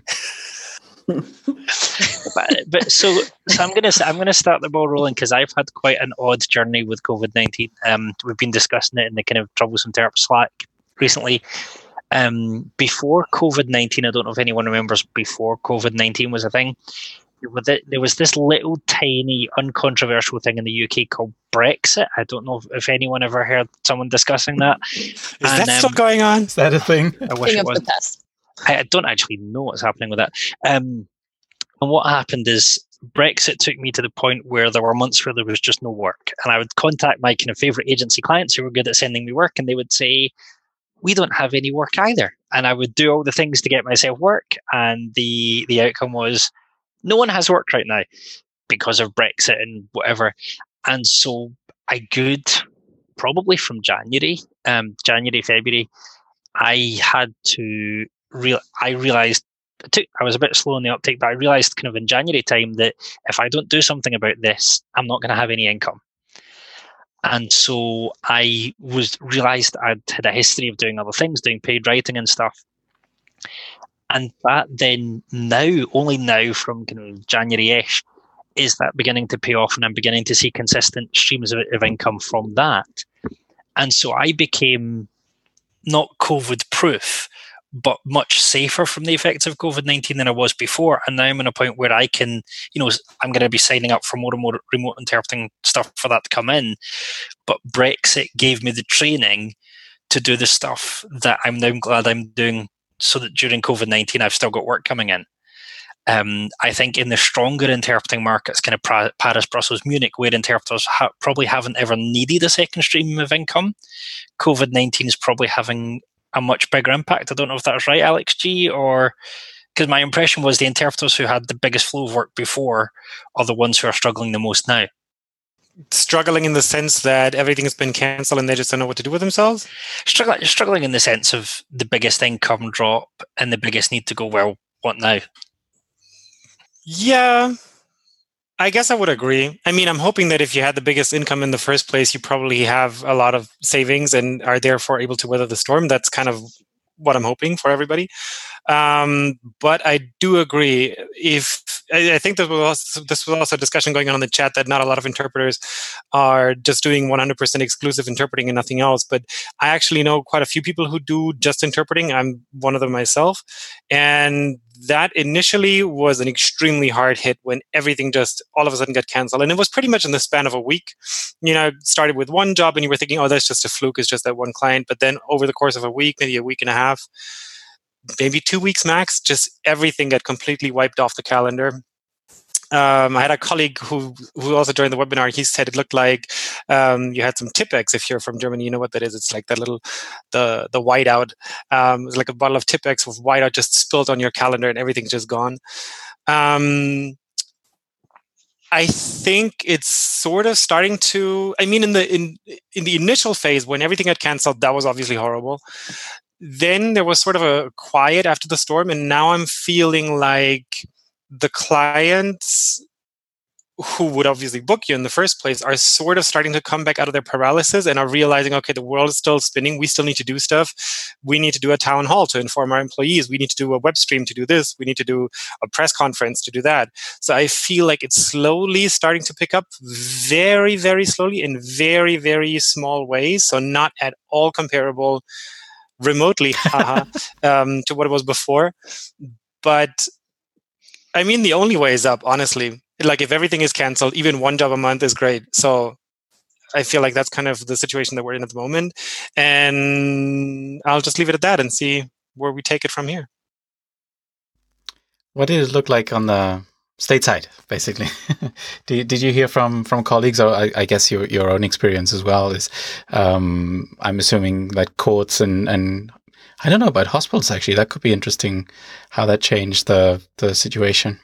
but, but so so I'm gonna I'm gonna start the ball rolling because I've had quite an odd journey with COVID nineteen. Um, we've been discussing it in the kind of troublesome terp Slack recently. Um, before COVID nineteen, I don't know if anyone remembers before COVID nineteen was a thing with it, there was this little tiny uncontroversial thing in the UK called Brexit. I don't know if, if anyone ever heard someone discussing that. Is and, that um, still going on? Is that a thing? I wish it was. I, I, don't actually know what's happening with that. Um, and what happened is Brexit took me to the point where there were months where there was just no work, and I would contact my kind of favorite agency clients who were good at sending me work, and they would say, "We don't have any work either." And I would do all the things to get myself work, and the the outcome was no one has work right now because of Brexit and whatever. And so I could probably from January, um, January, February, I had to real I realized took, I was a bit slow in the uptake, but I realized kind of in January time that if I don't do something about this, I'm not going to have any income. And so I was realized I'd had a history of doing other things, doing paid writing and stuff. And that then now, only now from kind of January-ish, is that beginning to pay off and I'm beginning to see consistent streams of, of income from that. And so I became not COVID proof, but much safer from the effects of COVID 19 than I was before. And now I'm in a point where I can, you know, I'm going to be signing up for more and more remote interpreting stuff for that to come in. But Brexit gave me the training to do the stuff that I'm now glad I'm doing so that during COVID 19, I've still got work coming in. Um, I think in the stronger interpreting markets, kind of Paris, Brussels, Munich, where interpreters ha- probably haven't ever needed a second stream of income, COVID 19 is probably having a much bigger impact. I don't know if that's right, Alex G, or because my impression was the interpreters who had the biggest flow of work before are the ones who are struggling the most now struggling in the sense that everything has been cancelled and they just don't know what to do with themselves? Struggling, struggling in the sense of the biggest income drop and the biggest need to go, well, what now? Yeah, I guess I would agree. I mean, I'm hoping that if you had the biggest income in the first place, you probably have a lot of savings and are therefore able to weather the storm. That's kind of what I'm hoping for everybody. Um, but I do agree. If I, I think this was also, this was also a discussion going on in the chat that not a lot of interpreters are just doing 100% exclusive interpreting and nothing else. But I actually know quite a few people who do just interpreting. I'm one of them myself, and that initially was an extremely hard hit when everything just all of a sudden got canceled. And it was pretty much in the span of a week. You know, started with one job and you were thinking, oh, that's just a fluke, it's just that one client. But then over the course of a week, maybe a week and a half, maybe two weeks max, just everything got completely wiped off the calendar. Um, I had a colleague who who also joined the webinar. He said it looked like um, you had some Tipp-Ex. If you're from Germany, you know what that is. It's like that little the the whiteout. Um, it's like a bottle of Tipp-Ex with whiteout just spilled on your calendar and everything's just gone. Um, I think it's sort of starting to. I mean, in the in in the initial phase when everything had canceled, that was obviously horrible then there was sort of a quiet after the storm and now i'm feeling like the clients who would obviously book you in the first place are sort of starting to come back out of their paralysis and are realizing okay the world is still spinning. We still need to do stuff. We need to do a town hall to inform our employees. We need to do a web stream to do this. We need to do a press conference to do that. So i feel like it's slowly starting to pick up very very slowly in very very small ways. So not at all comparable remotely um, to what it was before. But I mean, the only way is up, honestly. Like, if everything is canceled, even one job a month is great. So I feel like that's kind of the situation that we're in at the moment. And I'll just leave it at that and see where we take it from here. What did it look like on the stateside, basically. did, did you hear from, from colleagues, or I, I guess your, your own experience as well? Is um, I'm assuming that courts and, and I don't know about hospitals actually. That could be interesting how that changed the the situation.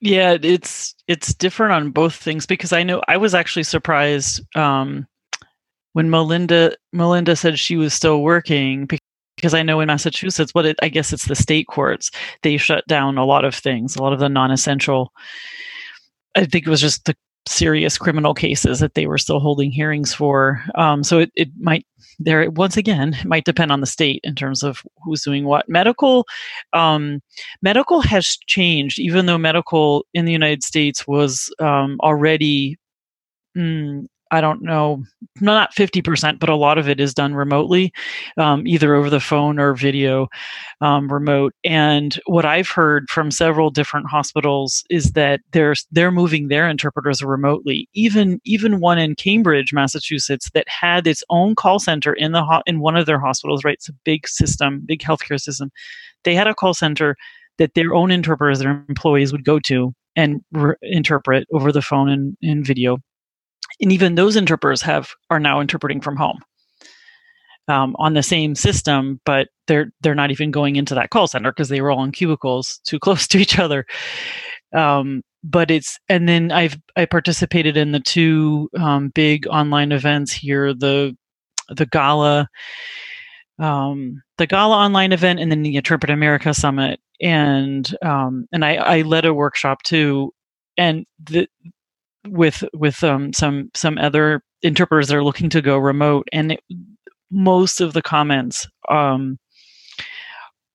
Yeah, it's it's different on both things because I know I was actually surprised um, when Melinda Melinda said she was still working because I know in Massachusetts, what it, I guess it's the state courts, they shut down a lot of things, a lot of the non-essential. I think it was just the serious criminal cases that they were still holding hearings for. Um, so it, it might there once again it might depend on the state in terms of who's doing what. Medical um, medical has changed, even though medical in the United States was um, already mm, I don't know, not 50%, but a lot of it is done remotely, um, either over the phone or video um, remote. And what I've heard from several different hospitals is that they're, they're moving their interpreters remotely. Even, even one in Cambridge, Massachusetts, that had its own call center in, the ho- in one of their hospitals, right? It's a big system, big healthcare system. They had a call center that their own interpreters, their employees would go to and re- interpret over the phone and, and video and even those interpreters have are now interpreting from home um, on the same system, but they're they're not even going into that call center because they were all in cubicles too close to each other. Um, but it's and then I've I participated in the two um, big online events here the the gala um, the gala online event and then the InterpretAmerica Summit and um, and I, I led a workshop too and the with with um, some some other interpreters that are looking to go remote, and it, most of the comments um,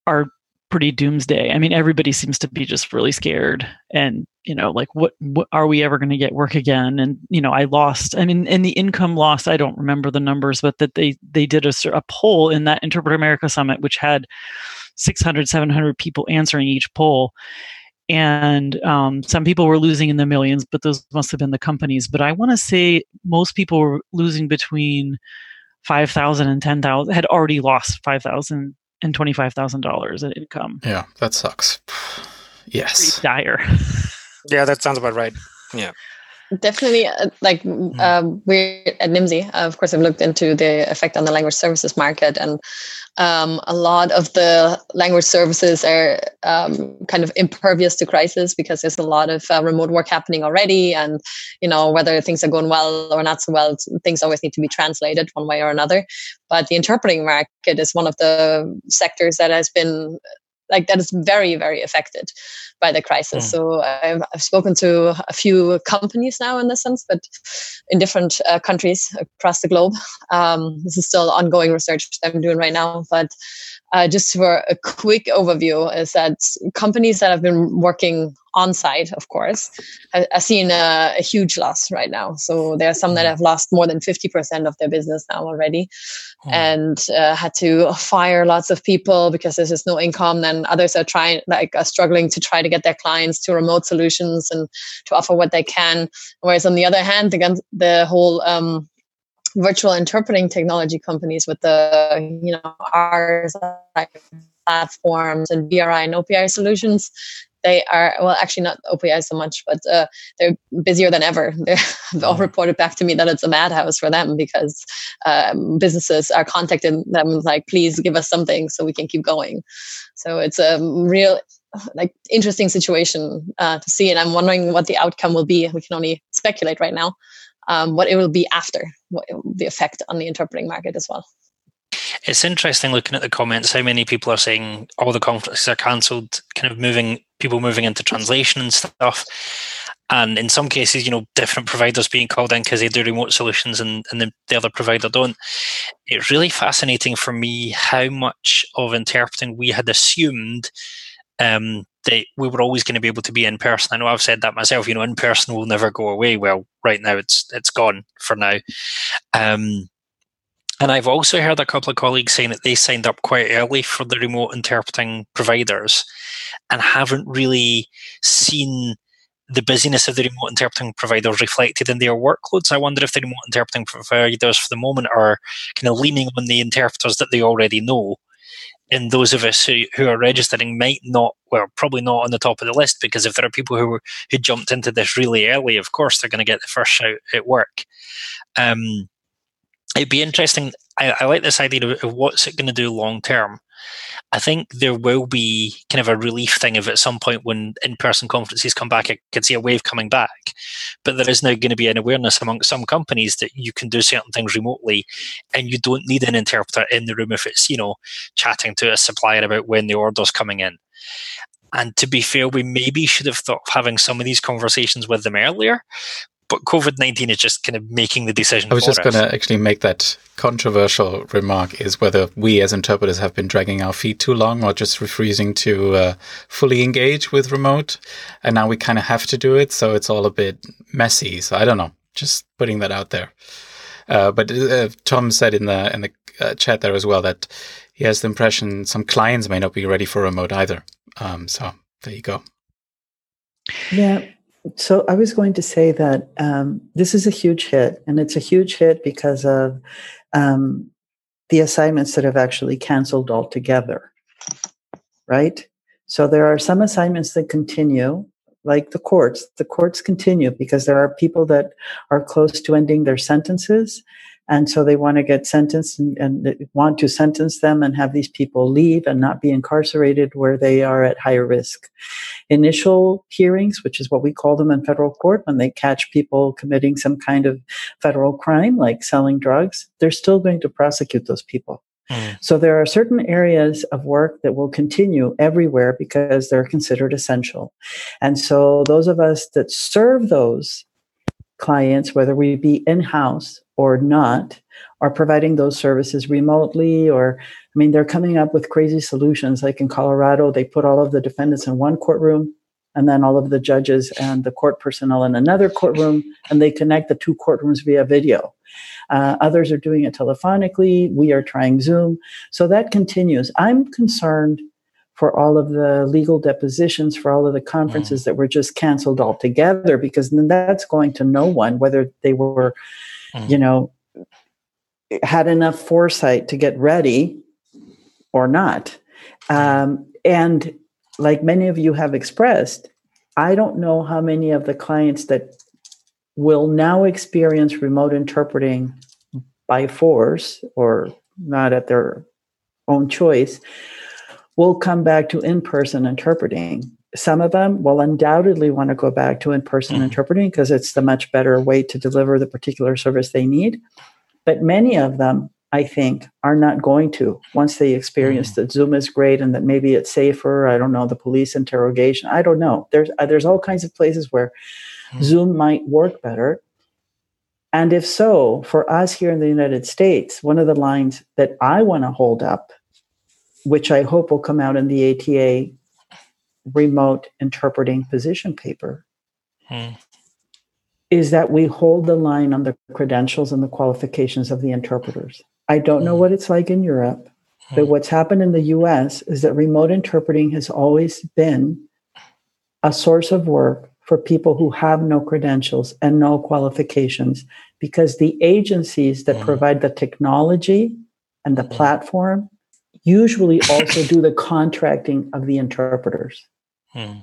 are pretty doomsday. I mean, everybody seems to be just really scared, and you know, like what, what are we ever going to get work again? And you know, I lost. I mean, and the income loss, I don't remember the numbers, but that they they did a, a poll in that InterpretAmerica Summit, which had 600, 700 people answering each poll and um, some people were losing in the millions but those must have been the companies. But i want to say most people were losing between 5000 and 10000 had already lost 5000 and $25000 in income. Yeah that sucks. Yes. Pretty dire. Yeah that sounds about right. Yeah definitely uh, like mm. um, we're at nimdzi uh, of course i've looked into the effect on the language services market and um, a lot of the language services are um, kind of impervious to crisis because there's a lot of uh, remote work happening already and you know whether things are going well or not so well things always need to be translated one way or another but the interpreting market is one of the sectors that has been like that is very very affected by the crisis. Mm. So I've, I've, spoken to a few companies now in this sense, but in different uh, countries across the globe. Um, this is still ongoing research that I'm doing right now, but uh, just for a quick overview, is that companies that have been working on site, of course, have, have seen a, a, huge loss right now. So there are some that hmm. have lost more than 50% of their business now already oh. and uh, had to fire lots of people because there's just no income. Then others are trying, like, are struggling to try to get their clients to remote solutions and to offer what they can. Whereas on the other hand, the, the whole um, virtual interpreting technology companies with the you know ours platforms and VRI and OPI solutions. They are well actually not OPI so much but uh, they're busier than ever. They've all mm-hmm. reported back to me that it's a madhouse for them because um, businesses are contacting them like please give us something so we can keep going. So it's a real like interesting situation uh, to see and i'm wondering what the outcome will be. We can only speculate right now um, what it will be after, what the effect on the interpreting market as well. It's interesting looking at the comments how many people are saying all the conferences are cancelled, kind of moving people moving into translation and stuff. And in some cases, you know, different providers being called in because they do remote solutions and, and the, the other provider don't. It's really fascinating for me how much of interpreting we had assumed um, that we were always going to be able to be in person. I know I've said that myself. You know, in person will never go away. Well, right now it's it's gone for now. Um, and I've also heard a couple of colleagues saying that they signed up quite early for the remote interpreting providers and haven't really seen the busyness of the remote interpreting providers reflected in their workloads. I wonder if the remote interpreting providers for the moment are kind of leaning on the interpreters that they already know and those of us who, who are registering might not, well, probably not on the top of the list because if there are people who were, who jumped into this really early, of course they're going to get the first shout at work. Um, it'd be interesting. I, I like this idea of, of what's it going to do long term. I think there will be kind of a relief thing if at some point when in-person conferences come back, I could see a wave coming back. But there is now going to be an awareness among some companies that you can do certain things remotely, and you don't need an interpreter in the room if it's you know chatting to a supplier about when the order's coming in. And to be fair, we maybe should have thought of having some of these conversations with them earlier but COVID nineteen is just kind of making the decision. I was just going to actually make that controversial remark: is whether we as interpreters have been dragging our feet too long, or just refusing to uh, fully engage with remote, and now we kind of have to do it, so it's all a bit messy. So I don't know. Just putting that out there. Uh, but uh, Tom said in the in the uh, chat there as well that he has the impression some clients may not be ready for remote either. Um, so there you go. Yeah, so I was going to say that um, this is a huge hit, and it's a huge hit because of um, the assignments that have actually canceled altogether. Right. So there are some assignments that continue, like the courts. The courts continue because there are people that are close to ending their sentences, and so they want to get sentenced and, and, want to sentence them and have these people leave and not be incarcerated where they are at higher risk. Initial hearings, which is what we call them in federal court, when they catch people committing some kind of federal crime like selling drugs, they're still going to prosecute those people. Hmm. So there are certain areas of work that will continue everywhere because they're considered essential. And so those of us that serve those clients, whether we be in house or not, are providing those services remotely or I mean they're coming up with crazy solutions like in Colorado they put all of the defendants in one courtroom and then all of the judges and the court personnel in another courtroom and they connect the two courtrooms via video. Uh, others are doing it telephonically. We are trying Zoom. So that continues. I'm concerned for all of the legal depositions, for all of the conferences mm. that were just canceled altogether, because then that's going to no one, whether they were, mm. you know, had enough foresight to get ready or not. Um, and like many of you have expressed, I don't know how many of the clients that will now experience remote interpreting by force or not at their own choice will come back to in person interpreting. Some of them will undoubtedly want to go back to in person mm-hmm. interpreting because it's the much better way to deliver the particular service they need. But many of them, I think, are not going to once they experience mm-hmm. that Zoom is great and that maybe it's safer. I don't know, the police interrogation. I don't know. There's, uh, there's all kinds of places where mm-hmm. Zoom might work better. And if so, for us here in the United States, one of the lines that I want to hold up which I hope will come out in the ATA remote interpreting position paper, hmm. is that we hold the line on the credentials and the qualifications of the interpreters. I don't know hmm. what it's like in Europe, hmm. but what's happened in the US is that remote interpreting has always been a source of work for people who have no credentials and no qualifications because the agencies that hmm. provide the technology and the hmm. platform usually also do the contracting of the interpreters. Hmm.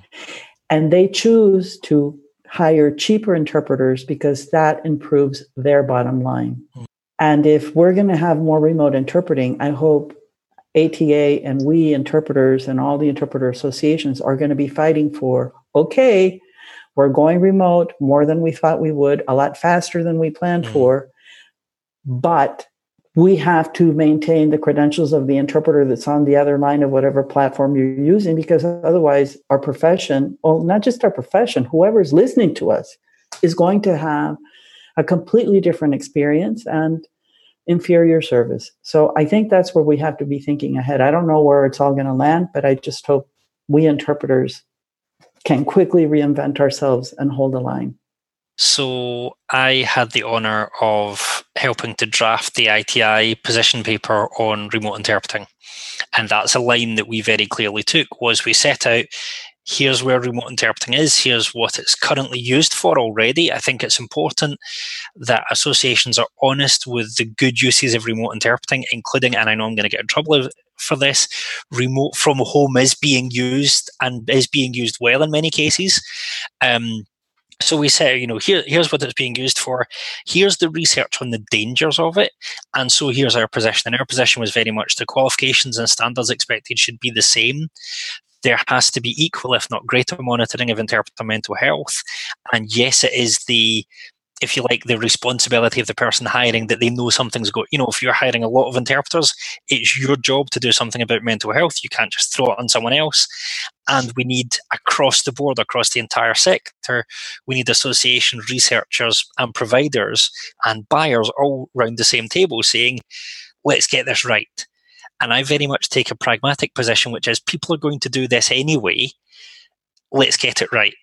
And they choose to hire cheaper interpreters because that improves their bottom line. Hmm. And if we're going to have more remote interpreting, I hope ATA and we interpreters and all the interpreter associations are going to be fighting for okay, we're going remote more than we thought we would, a lot faster than we planned mm. for, but we have to maintain the credentials of the interpreter that's on the other line of whatever platform you're using because otherwise our profession well not just our profession whoever's listening to us is going to have a completely different experience and inferior service. So i think that's where we have to be thinking ahead. I don't know where it's all going to land but i just hope we interpreters can quickly reinvent ourselves and hold the line. So I had the honour of helping to draft the ITI position paper on remote interpreting. And that's a line that we very clearly took was we set out here's where remote interpreting is, here's what it's currently used for already. I think it's important that associations are honest with the good uses of remote interpreting, including, and I know I'm going to get in trouble for this. Remote from home is being used and is being used well in many cases. Um, so we say, you know, here, here's what it's being used for. Here's the research on the dangers of it. And so here's our position. And our position was very much the qualifications and standards expected should be the same. There has to be equal, if not greater, monitoring of interpreter mental health. And yes, it is the if you like, the responsibility of the person hiring that they know something's going. You know, if you're hiring a lot of interpreters, it's your job to do something about mental health. You can't just throw it on someone else. And we need across the board, across the entire sector, we need association researchers and providers and buyers all round the same table saying, let's get this right. And I very much take a pragmatic position, which is people are going to do this anyway. Let's get it right.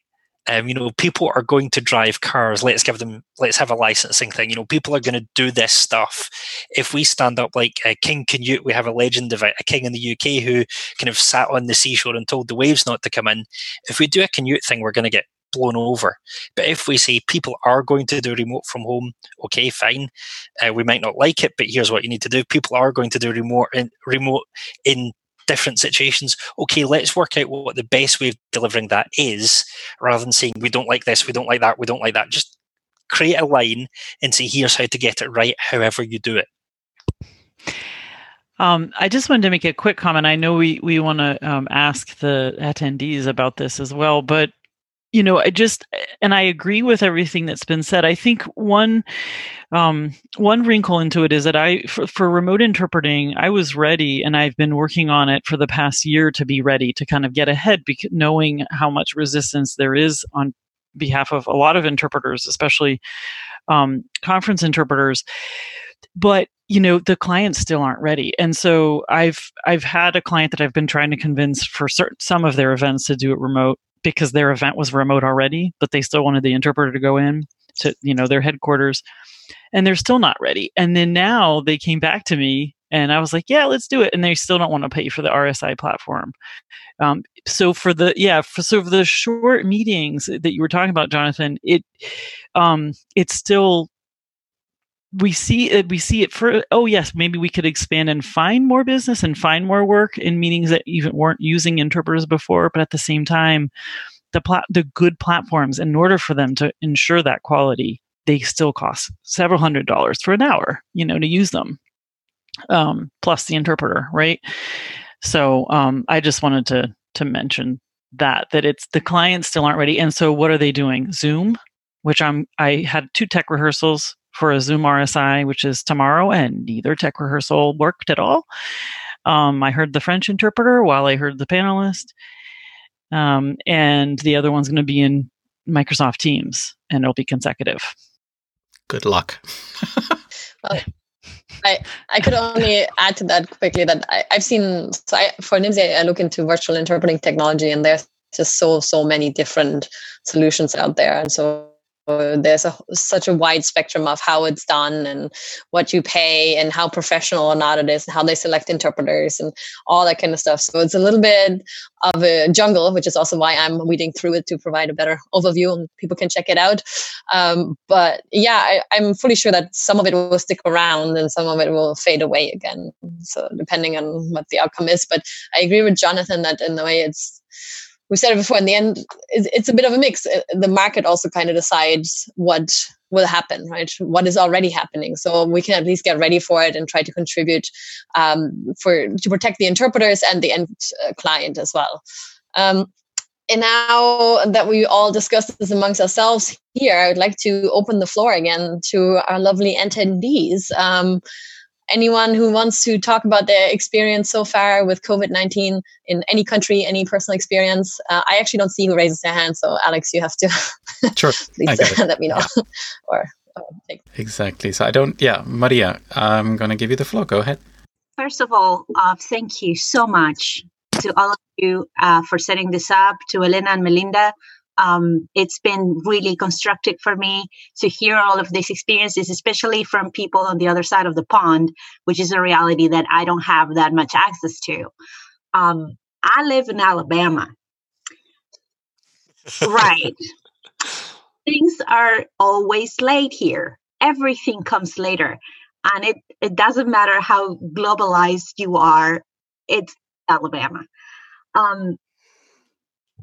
Um, you know, people are going to drive cars. Let's give them, let's have a licensing thing. You know, people are going to do this stuff. If we stand up like uh, King Canute, we have a legend of a, a, king in the UK who kind of sat on the seashore and told the waves not to come in. If we do a Canute thing, we're going to get blown over. But if we say people are going to do remote from home, okay, fine. Uh, we might not like it, but here's what you need to do. People are going to do remote in, remote in different situations. Okay, let's work out what the best way of delivering that is, rather than saying we don't like this, we don't like that, we don't like that. Just create a line and say here's how to get it right, however you do it. Um, I just wanted to make a quick comment. I know we we want to um, ask the attendees about this as well, but you know, I just and I agree with everything that's been said. I think one um, one wrinkle into it is that I for, for, remote interpreting, I was ready, and I've been working on it for the past year to be ready to kind of get ahead, because knowing how much resistance there is on behalf of a lot of interpreters, especially um, conference interpreters. But you know the clients still aren't ready and so i've i've had a client that i've been trying to convince for certain some of their events to do it remote because their event was remote already, but they still wanted the interpreter to go in to you know their headquarters, and they're still not ready. And then now they came back to me, and I was like, "Yeah, let's do it," and they still don't want to pay for the RSI platform. Um, so for the yeah, for, so for the short meetings that you were talking about, Jonathan, it um, it's still we see it we see it for oh yes maybe we could expand and find more business and find more work in meetings that even weren't using interpreters before but at the same time the plat- the good platforms in order for them to ensure that quality they still cost several hundred dollars for an hour you know to use them um, plus the interpreter right? So um, i just wanted to to mention that that it's the clients still aren't ready and so what are they doing? Zoom which i'm i had two tech rehearsals for a Zoom RSI, which is tomorrow, and neither tech rehearsal worked at all. Um, I heard the French interpreter while I heard the panelist. Um, and the other one's going to be in Microsoft Teams, and it'll be consecutive. Good luck. well, I, I could only add to that quickly that I, have seen, so I, for Nimdzi, I look into virtual interpreting technology, and there's just so, so many different solutions out there. And so there's a, such a wide spectrum of how it's done and what you pay and how professional or not it is and how they select interpreters and all that kind of stuff. So it's a little bit of a jungle which is also why i'm weeding through it to provide a better overview and people can check it out. Um, but yeah I, i'm fully sure that some of it will stick around and some of it will fade away again. So depending on what the outcome is but i agree with jonathan that in the way it's we said it before in the end it's, a bit of a mix. Uh, the market also kind of decides what will happen right? What is already happening. So we can at least get ready for it and try to contribute um, for to protect the interpreters and the end uh, client as well. Um, and now that we all discussed this amongst ourselves here i would like to open the floor again to our lovely attendees. Um, anyone who wants to talk about their experience so far with COVID 19 in any country, any personal experience. Uh, I actually don't see who raises their hand. So, Alex, you have to sure. please let me know. Yeah. or, exactly. So, I don't, yeah, Maria, I'm going to give you the floor. Go ahead. First of all, uh, thank you so much to all of you uh, for setting this up, to Elena and Melinda um, it's been really constructive for me to hear all of these experiences, especially from people on the other side of the pond, which is a reality that I don't have that much access to. Um, I live in Alabama. right. Things are always late here. Everything comes later. And it, it doesn't matter how globalized you are it's Alabama. Um,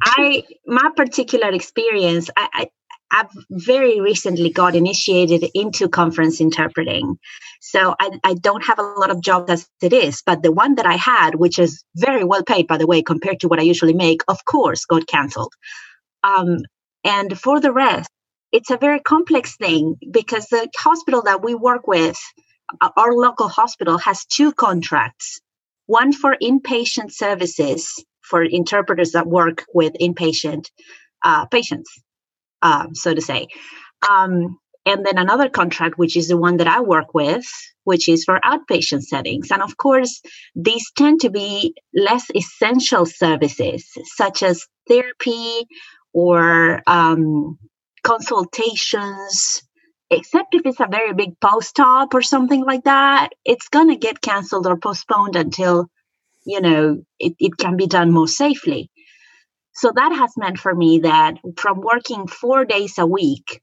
I my particular experience, I, I I've very recently got initiated into conference interpreting. So I, I, don't have a lot of jobs as it is, but the one that I had, which is very well paid, by the way, compared to what I usually make, of course, got canceled. Um, and for the rest, it's a very complex thing because the hospital that we work with, our local hospital, has two contracts one for inpatient services for interpreters that work with inpatient uh, patients um, so to say. Um, and then another contract, which is the one that I work with, which is for outpatient settings. And of course, these tend to be less essential services, such as therapy or um, consultations. Except if it's a very big post op or something like that, it's going to get canceled or postponed until, you know, it, it can be done more safely. So that has meant for me that from working four days a week,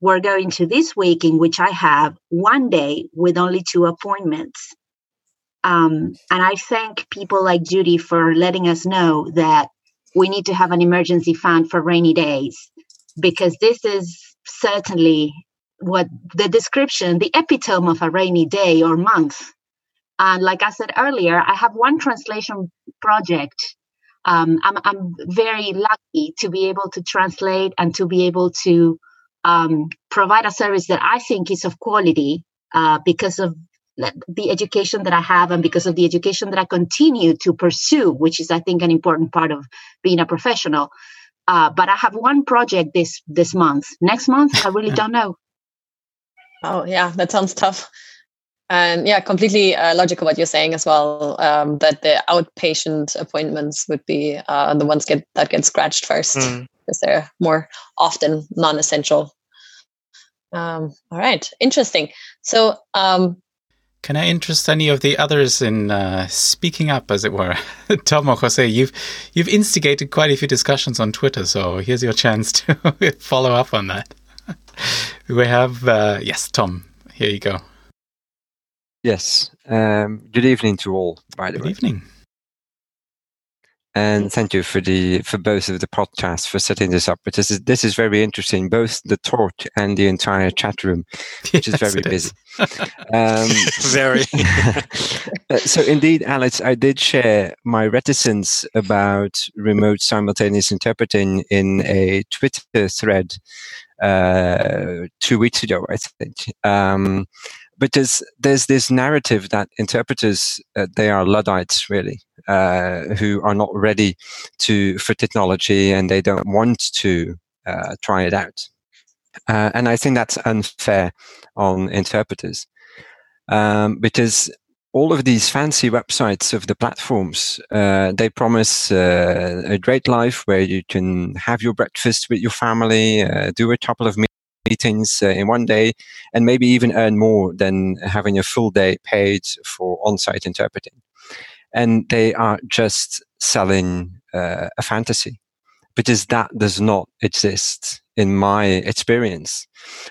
we're going to this week in which I have one day with only two appointments. Um, and I thank people like Judy for letting us know that we need to have an emergency fund for rainy days because this is certainly what the description, the epitome of a rainy day or month. And like I said earlier, I have one translation project um, I'm, I'm very lucky to be able to translate and to be able to um, provide a service that I think is of quality uh, because of the education that I have and because of the education that I continue to pursue, which is, I think, an important part of being a professional. Uh, but I have one project this this month. Next month, I really don't know. Oh yeah, that sounds tough. And yeah, completely uh, logical what you're saying as well. Um, that the outpatient appointments would be uh, the ones get that get scratched first mm. because they're more often non-essential. Um, all right, interesting. So, um, can I interest any of the others in uh, speaking up, as it were? Tom or Jose, you've you've instigated quite a few discussions on Twitter, so here's your chance to follow up on that. we have uh, yes, Tom. Here you go. Yes. Um, good evening to all. By the good way. evening. And thank you for the for both of the podcasts for setting this up. Because this is, this is very interesting, both the talk and the entire chat room, which yes, is very busy. Is. um, very. So indeed, Alex, I did share my reticence about remote simultaneous interpreting in a Twitter thread uh, two weeks ago, I think. Um, because there's there's this narrative that interpreters uh, they are luddites really uh, who are not ready to for technology and they don't want to uh, try it out. Uh, and i think that's unfair on interpreters um, because all of these fancy websites of the platforms uh, they promise uh, a great life where you can have your breakfast with your family do a couple of meetings uh, in one day and maybe even earn more than having a full day paid for on-site interpreting and they are just selling uh, a fantasy because that does not exist in my experience.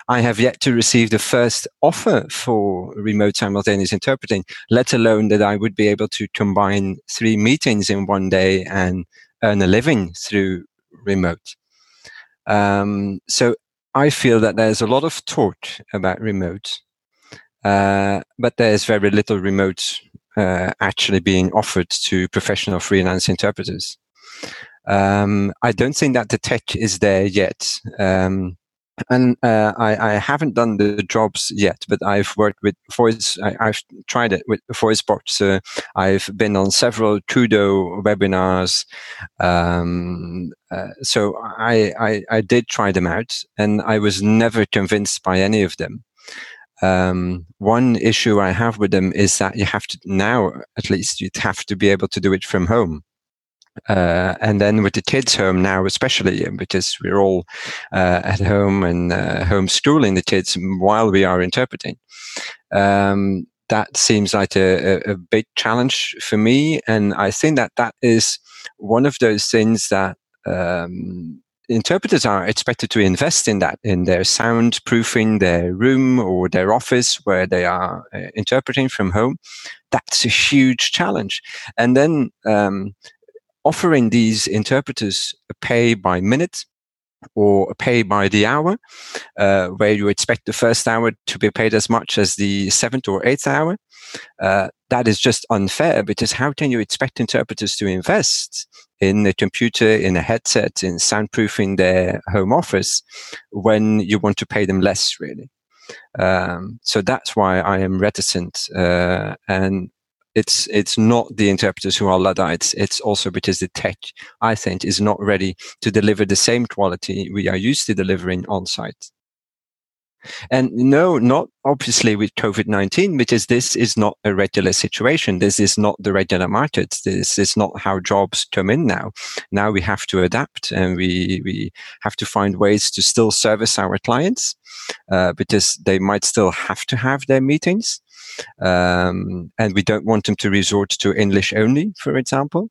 I have yet to receive the first offer for remote simultaneous interpreting, let alone that I would be able to combine three meetings in one day and earn a living through remote. Um, so I feel that there's a lot of talk about remote, uh, but there's very little remote uh, actually being offered to professional freelance interpreters. Um, I don't think that the tech is there yet. Um, and uh, I, I, haven't done the jobs yet, but I've worked with voice. I, have tried it with VoiceBox. Uh, I've been on several Kudo webinars. Um, uh, so I, I, I, did try them out, and I was never convinced by any of them. Um, one issue I have with them is that you have to now, at least, you have to be able to do it from home. Uh, and then with the kids home now, especially because we're all uh, at home and uh, homeschooling the kids while we are interpreting, um, that seems like a, a, big challenge for me. And I think that that is one of those things that um, interpreters are expected to invest in that in their soundproofing their room or their office where they are uh, interpreting from home that's a huge challenge and then um, offering these interpreters a pay by minute or a pay by the hour uh, where you expect the first hour to be paid as much as the seventh or eighth hour uh, that is just unfair because how can you expect interpreters to invest in a computer, in a headset, in soundproofing their home office when you want to pay them less, really? Um, so that's why I am reticent. Uh, and it's it's not the interpreters who are Luddites. It's also because the tech, I think, is not ready to deliver the same quality we are used to delivering on site. And no, not obviously with COVID 19, because this is not a regular situation. This is not the regular market. This is not how jobs come in now. Now we have to adapt and we, we have to find ways to still service our clients uh, because they might still have to have their meetings. Um, and we don't want them to resort to English only, for example.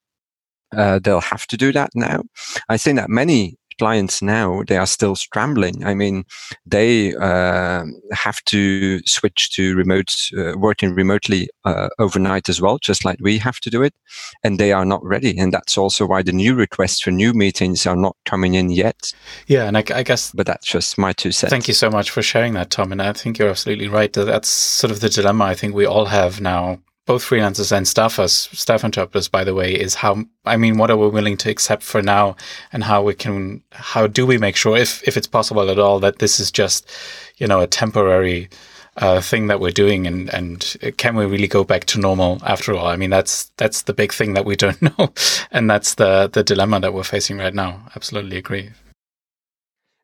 Uh, they'll have to do that now. I think that many clients now they are still scrambling. I mean they uh, have to switch to remote uh, working remotely uh, overnight as well just like we have to do it and they are not ready. And that's also why the new requests for new meetings are not coming in yet. Yeah and I, I guess but that's just my two cents. Thank you so much for sharing that tom and i think you're absolutely right that's sort of the dilemma i think we all have now both freelancers and staffers, staff interpreters, by the way, is how, I mean, what are we willing to accept for now and how we can, how do we make sure, if, if it's possible at all, that this is just, you know, a temporary uh, thing that we're doing and, and can we really go back to normal after all? I mean, that's, that's the big thing that we don't know. and that's the, the dilemma that we're facing right now. Absolutely agree.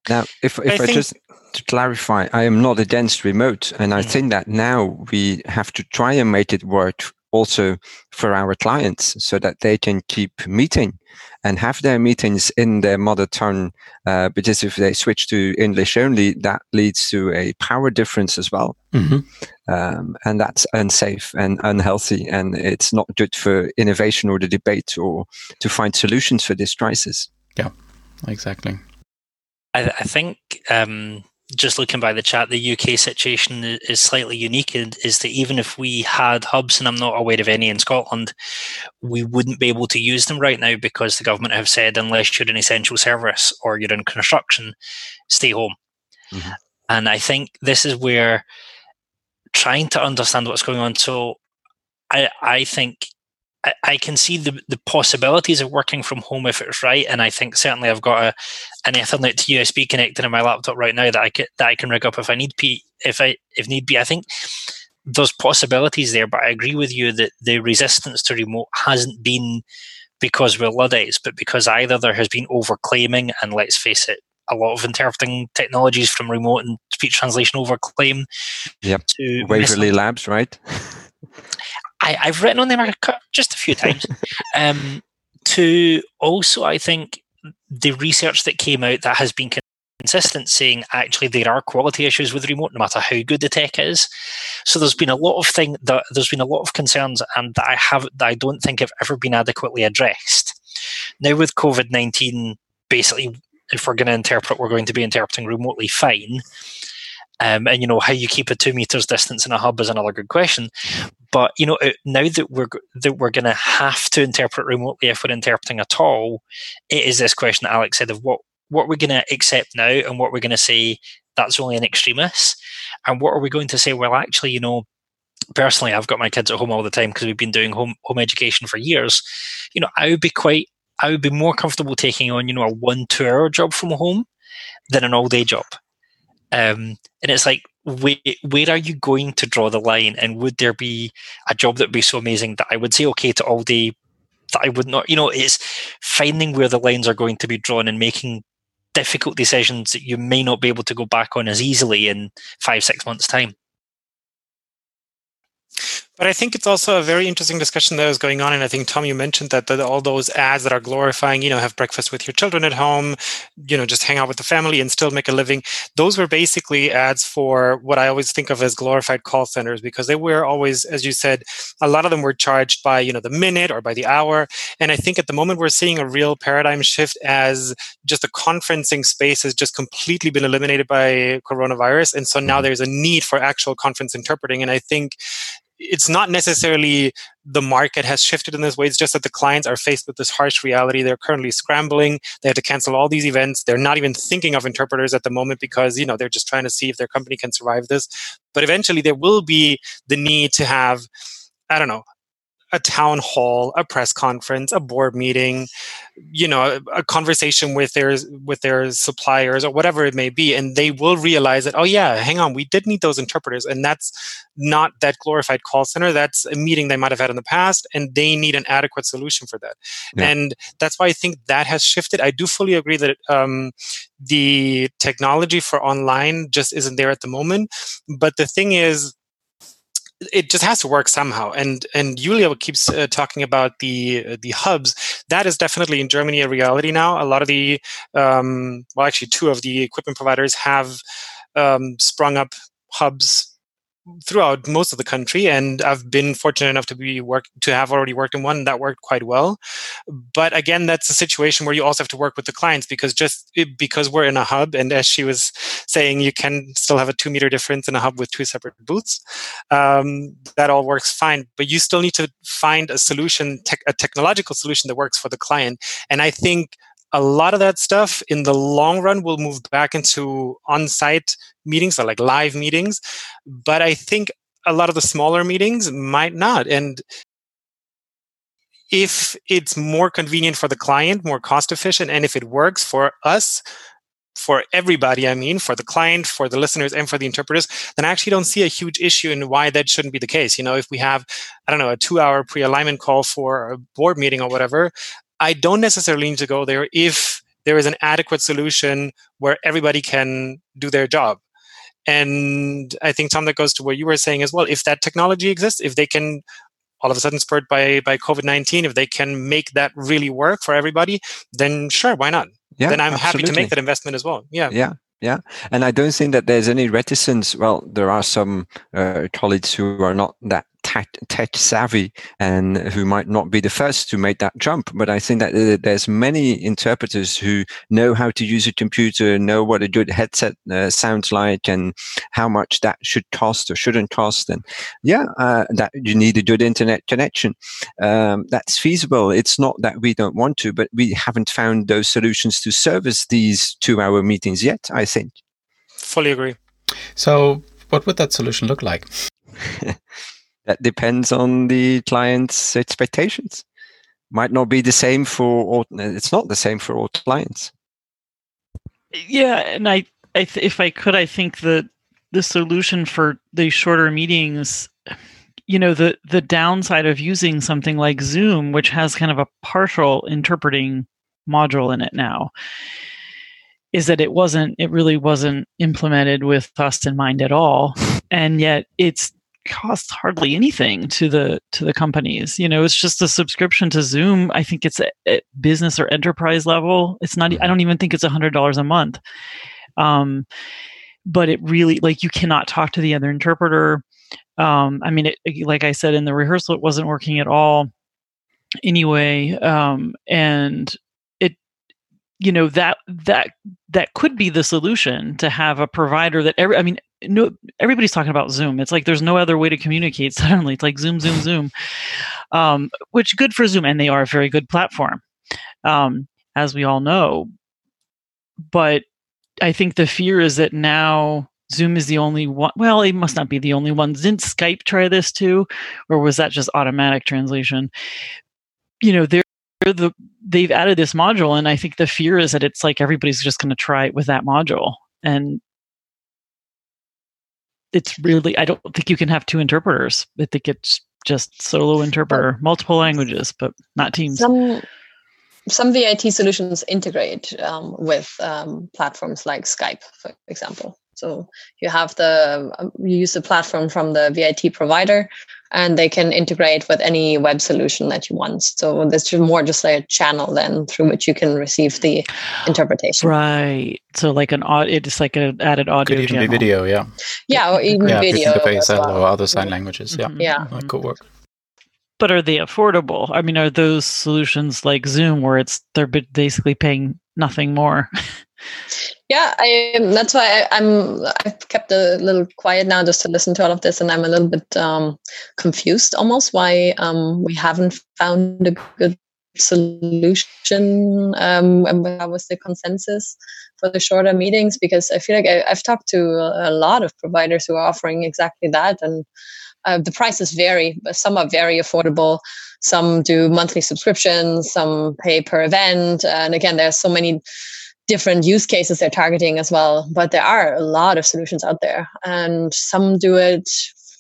Now, if, if I, I just to clarify, I am not against remote. And I mm. think that now we have to try and make it work also for our clients so that they can keep meeting and have their meetings in their mother tongue. Uh, because if they switch to English only, that leads to a power difference as well. Mm-hmm. Um, and that's unsafe and unhealthy. And it's not good for innovation or the debate or to find solutions for this crisis. Yeah, exactly. I, I think um, just looking by the chat, the UK situation is slightly unique. And is that even if we had hubs, and I'm not aware of any in Scotland, we wouldn't be able to use them right now because the government have said unless you're an essential service or you're in construction, stay home. Mm-hmm. And I think this is where trying to understand what's going on. So I I think I, I can see the, the possibilities of working from home if it's right, and I think certainly I've got a an Ethernet to USB connector in my laptop right now that I can that I can rig up if I need be if I if need be. I think there's possibilities there, but I agree with you that the resistance to remote hasn't been because we're Luddites, but because either there has been overclaiming, and let's face it, a lot of interpreting technologies from remote and speech translation overclaim. Yep. To Waverly Labs, right? I, have written on the them just a few times. um, to also, I think the research that came out that has been consistent saying actually there are quality issues with remote no matter how good the tech is. So there's been a lot of thing that there's been a lot of concerns and that i have that i don't think have ever been adequately addressed. Now with covid-19 basically if we're going to interpret we're going to be interpreting remotely fine um, and you know how you keep a two meters distance in a hub is another good question. But you know now that we're that we're going to have to interpret remotely if we're interpreting at all, it is this question that Alex said of what what we're going to accept now and what we're going to say that's only an extremis, and what are we going to say? Well, actually, you know, personally, I've got my kids at home all the time because we've been doing home home education for years. You know, I would be quite I would be more comfortable taking on you know a one two hour job from home than an all day job um, and it's like, where, where are you going to draw the line? And would there be a job that would be so amazing that I would say okay to all day that I would not, you know, it's finding where the lines are going to be drawn and making difficult decisions that you may not be able to go back on as easily in five, six months' time. But I think it's also a very interesting discussion that is going on. And I think, Tom, you mentioned that, that all those ads that are glorifying, you know, have breakfast with your children at home, you know, just hang out with the family and still make a living. Those were basically ads for what I always think of as glorified call centers because they were always, as you said, a lot of them were charged by, you know, the minute or by the hour. And I think at the moment we're seeing a real paradigm shift as just the conferencing space has just completely been eliminated by coronavirus. And so now mm-hmm. there's a need for actual conference interpreting. And I think it's not necessarily the market has shifted in this way. It's just that the clients are faced with this harsh reality. They're currently scrambling. They have to cancel all these events. They're not even thinking of interpreters at the moment because, you know, they're just trying to see if their company can survive this. But eventually there will be the need to have, I don't know, a town hall, a press conference, a board meeting, you know, a, a, conversation with their with their suppliers or whatever it may be, and they will realize that oh yeah, hang on, we did need those interpreters, and that's not that glorified call center. That's a meeting they might have had in the past, and they need an adequate solution for that. Yeah. And that's why I think that has shifted. I do fully agree that um, the technology for online just isn't there at the moment, but the thing is it just has to work somehow. And and Julia keeps uh, talking about the uh, the hubs. That is definitely in Germany a reality now. A lot of the um, well, actually, two of the equipment providers have um, sprung up hubs throughout most of the country and i've been fortunate enough to be work to have already worked in one that worked quite well. But again that's a situation where you also have to work with the clients because just because we're in a hub and as she was saying you can still have a two meter difference in a hub with two separate booths. Um, that all works fine but you still need to find a solution a technological solution that works for the client. And i think a lot of that stuff in the long run will move back into on-site meetings or like live meetings but i think a lot of the smaller meetings might not and if it's more convenient for the client more cost efficient and if it works for us for everybody i mean for the client for the listeners and for the interpreters then i actually don't see a huge issue in why that shouldn't be the case. You know if we have i don't know a two hour pre-alignment call for a board meeting or whatever I don't necessarily need to go there if there is an adequate solution where everybody can do their job. And I think, Tom, that goes to what you were saying as well. If that technology exists, if they can all of a sudden spurred by by COVID nineteen, if they can make that really work for everybody, then sure, why not? Yeah, then I'm absolutely. happy to make that investment as well. Yeah. Yeah. Yeah, and I don't think that there's any reticence. Well, there are some uh, colleagues who are not that tech, tech savvy and who might not be the first to make that jump. But I think that uh, there's many interpreters who know how to use a computer, know what a good headset uh, sounds like, and how much that should cost or shouldn't cost. And yeah, uh, that you need a good internet connection. Um, that's feasible. It's not that we don't want to, but we haven't found those solutions to service these two-hour meetings yet. I think. Fully agree. So, what would that solution look like? that depends on the client's expectations. Might not be the same for all, it's not the same for all clients. Yeah, and I, I th- if I could, I think that the solution for the shorter meetings, you know, the the downside of using something like Zoom, which has kind of a partial interpreting module in it now, is that it wasn't, it really wasn't implemented with cost in mind at all, and yet it's costs hardly anything to the to the companies you know it's just a subscription to zoom i think it's at business or enterprise level it's not i mm-hmm. don't even think it's a hundred dollars a month um but it really like you cannot talk to the other interpreter um i mean it, like i said in the rehearsal it wasn't working at all anyway um and it you know that that that could be the solution to have a provider that every i mean no everybody's talking about zoom. It's like there's no other way to communicate suddenly. It's like zoom zoom zoom um, which good for zoom and they are a very good platform um, as we all know. But i think the fear is that now zoom is the only one well it must not be the only one. Didn't skype try this too? Or was that just automatic translation? You know they're the they've added this module and i think the fear is that it's like everybody's just going to try it with that module. And it's really I don't think you can have two interpreters. I think it's just solo interpreter, multiple languages, but not teams. Some some VIT solutions integrate um, with um, platforms like Skype, for example. So you have the um, you use the platform from the VIT provider, and they can integrate with any web solution that you want. So there's just more just like a channel then through which you can receive the interpretation. Right. So like an audio, it's like an added audio. Could even channel. be video, yeah. Yeah, or even yeah, video. if you as ASL well. or other sign languages, yeah. Mhm, Yeah. That could work. But are they affordable? I mean, are those solutions like Zoom where it's they're basically paying nothing more? Yeah, I, that's why I, I'm. I've kept a little quiet now just to listen to all of this, and I'm a little bit um, confused almost why um, we haven't found a good solution. Um, and what was the consensus for the shorter meetings? Because I feel like I, I've talked to a, a lot of providers who are offering exactly that, and uh, the prices vary. But some are very affordable. Some do monthly subscriptions. Some pay per event. And again, there's so many different use cases they're targeting as well. But there are a lot of solutions out there, and some do it.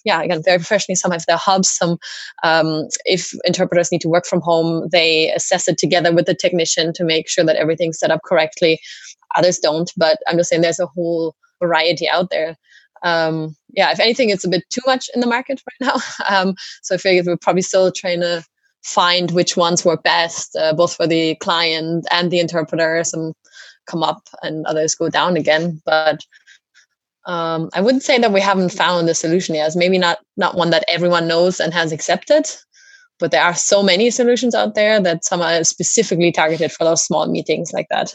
Yeah, again, very professionally. Some have their hubs. Some, um, if interpreters need to work from home, they assess it together with the technician to make sure that everything's set up correctly. Others don't, but I'm just saying there's a whole variety out there. Um, yeah, if anything, it's a bit too much in the market right now. Um, so I figured we're probably still trying to find which ones work best, uh, both for the client and the interpreter. Some come up and others go down again. But um, I wouldn't say that we haven't found a solution yet. It's maybe not not one that everyone knows and has accepted. But there are so many solutions out there that some are specifically targeted for those small meetings like that.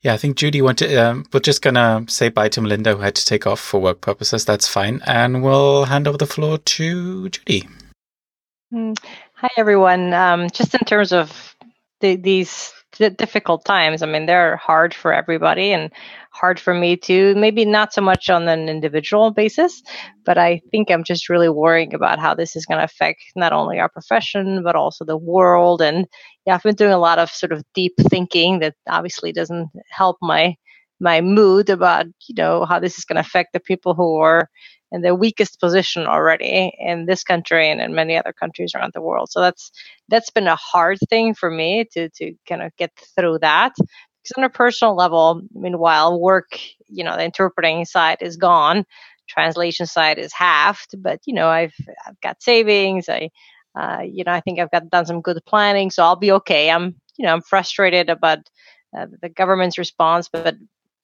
Yeah, I think Judy wanted. Um, we're just gonna say bye to Melinda, who had to take off for work purposes. That's fine, and we'll hand over the floor to Judy. Mm. Hi, everyone. Um, just in terms of the, these d- difficult times, I mean, they're hard for everybody and hard for me too. Maybe not so much on an individual basis, but I think I'm just really worrying about how this is going to affect not only our profession, but also the world. And yeah, I've been doing a lot of sort of deep thinking that obviously doesn't help my my mood about you know how this is going to affect the people who are in the weakest position already in this country and in many other countries around the world. So that's that's been a hard thing for me to to kind of get through that. Because on a personal level, meanwhile, work, you know, the interpreting side is gone, translation side is halved. But you know, I've I've got savings. I, uh, you know, I think I've got done some good planning, so I'll be okay. I'm, you know, I'm frustrated about uh, the government's response, but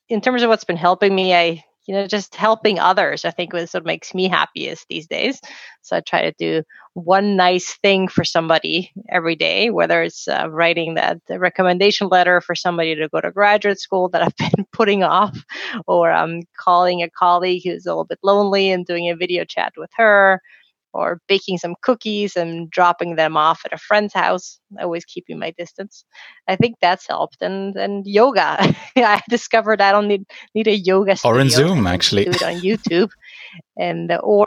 in terms of what's been helping me, I you know just helping others i think is what makes me happiest these days. So i try to do one nice thing for somebody every day whether it's uh, writing that recommendation letter for somebody to go to graduate school that i've been putting off or um, calling a colleague who's a little bit lonely and doing a video chat with her or baking some cookies and dropping them off at a friend's house, always keeping my distance. I think that's helped. And and yoga. I discovered I don't need need a yoga studio. Or in Zoom, actually. Do it on YouTube. and uh, or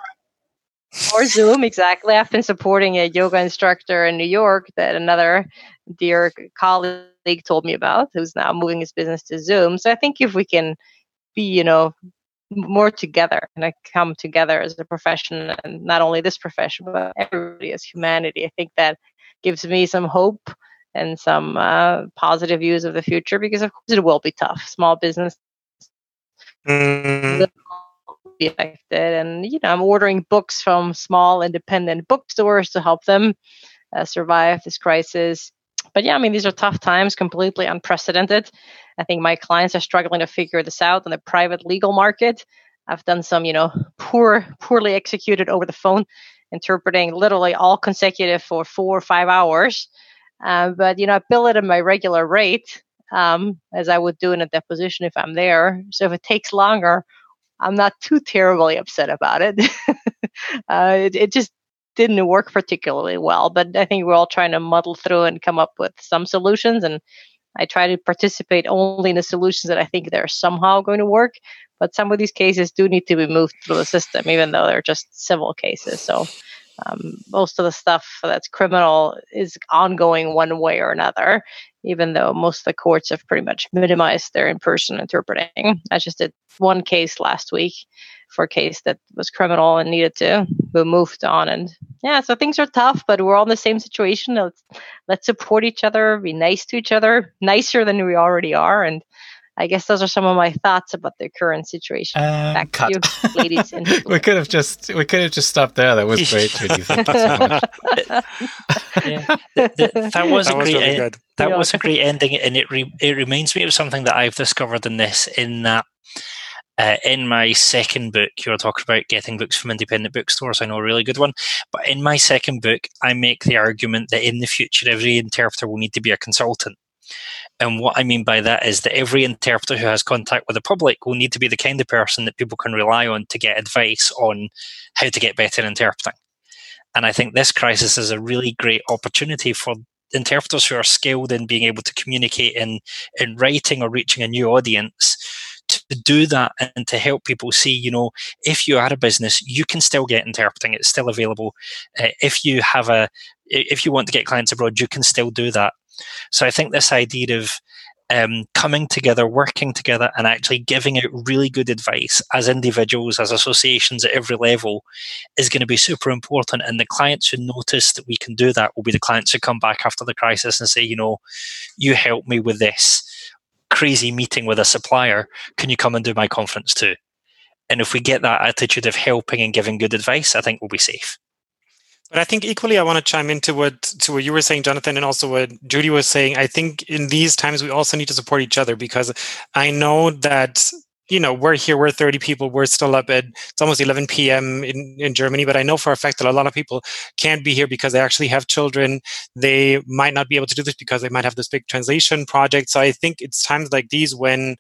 or Zoom, exactly. I've been supporting a yoga instructor in New York that another dear colleague told me about, who's now moving his business to Zoom. So I think if we can be, you know, more together and I come together as a profession and not only this profession but everybody as humanity. I think that gives me some hope and some uh, positive views of the future because of course it will be tough. Small business Mm, will be affected. And you know i'm ordering books from small independent bookstores to help them uh, survive this crisis but yeah i mean these are tough times completely unprecedented. I think my clients are struggling to figure this out in the private legal market. I've done some you know poor poorly executed over the phone interpreting literally all consecutive for four or five hours. Uh, but you know i bill it at my regular rate um, as i would do in a deposition if i'm there. So if it takes longer i'm not too terribly upset about it. Uh, it, it just didn't work particularly well. But I think we're all trying to muddle through and come up with some solutions. And I try to participate only in the solutions that I think they're somehow going to work. But some of these cases do need to be moved through the system, even though they're just civil cases. So um, most of the stuff that's criminal is ongoing one way or another, even though most of the courts have pretty much minimized their in person interpreting. I just did one case last week for a case that was criminal and needed to be moved on. And yeah, so things are tough, but we're all in the same situation. Let's, let's support each other, be nice to each other, nicer than we already are. And I guess those are some of my thoughts about the current situation. Um, Back cut. to you, ladies. And we could have just we could have just stopped there. That was great, Judy. Thank you so much. Yeah, th- th- that was That a was great really en- good. that Yeah. was a great ending, and it re- it reminds me of something that I've discovered in this. In that, uh, in my second book, you were talking about getting books from independent bookstores. I know a really good one, but in my second book, I make the argument that in the future, every interpreter will need to be a consultant. And what I mean by that is that every interpreter who has contact with the public will need to be the kind of person that people can rely on to get advice on how to get better interpreting. And I think this crisis is a really great opportunity for interpreters who are skilled in being able to communicate in, in writing or reaching a new audience to do that and to help people see, you know, if you are a business, you can still get interpreting. It's still available. Uh, if you have a, if you want to get clients abroad, you can still do that. So I think this idea of um, coming together, working together, and actually giving out really good advice as individuals, as associations at every level is going to be super important. And the clients who notice that we can do that will be the clients who come back after the crisis and say, you know, you helped me with this crazy meeting with a supplier. Can you come and do my conference too? And if we get that attitude of helping and giving good advice, I think we'll be safe. But I think equally, I want to chime into what to what you were saying, Jonathan, and also what Judy was saying. I think in these times we also need to support each other because I know that you know we're here, we're 30 people, we're still up at it's almost 11 p.m. in in Germany, but I know for a fact that a lot of people can't be here because they actually have children. They might not be able to do this because they might have this big translation project. So I think it's times like these when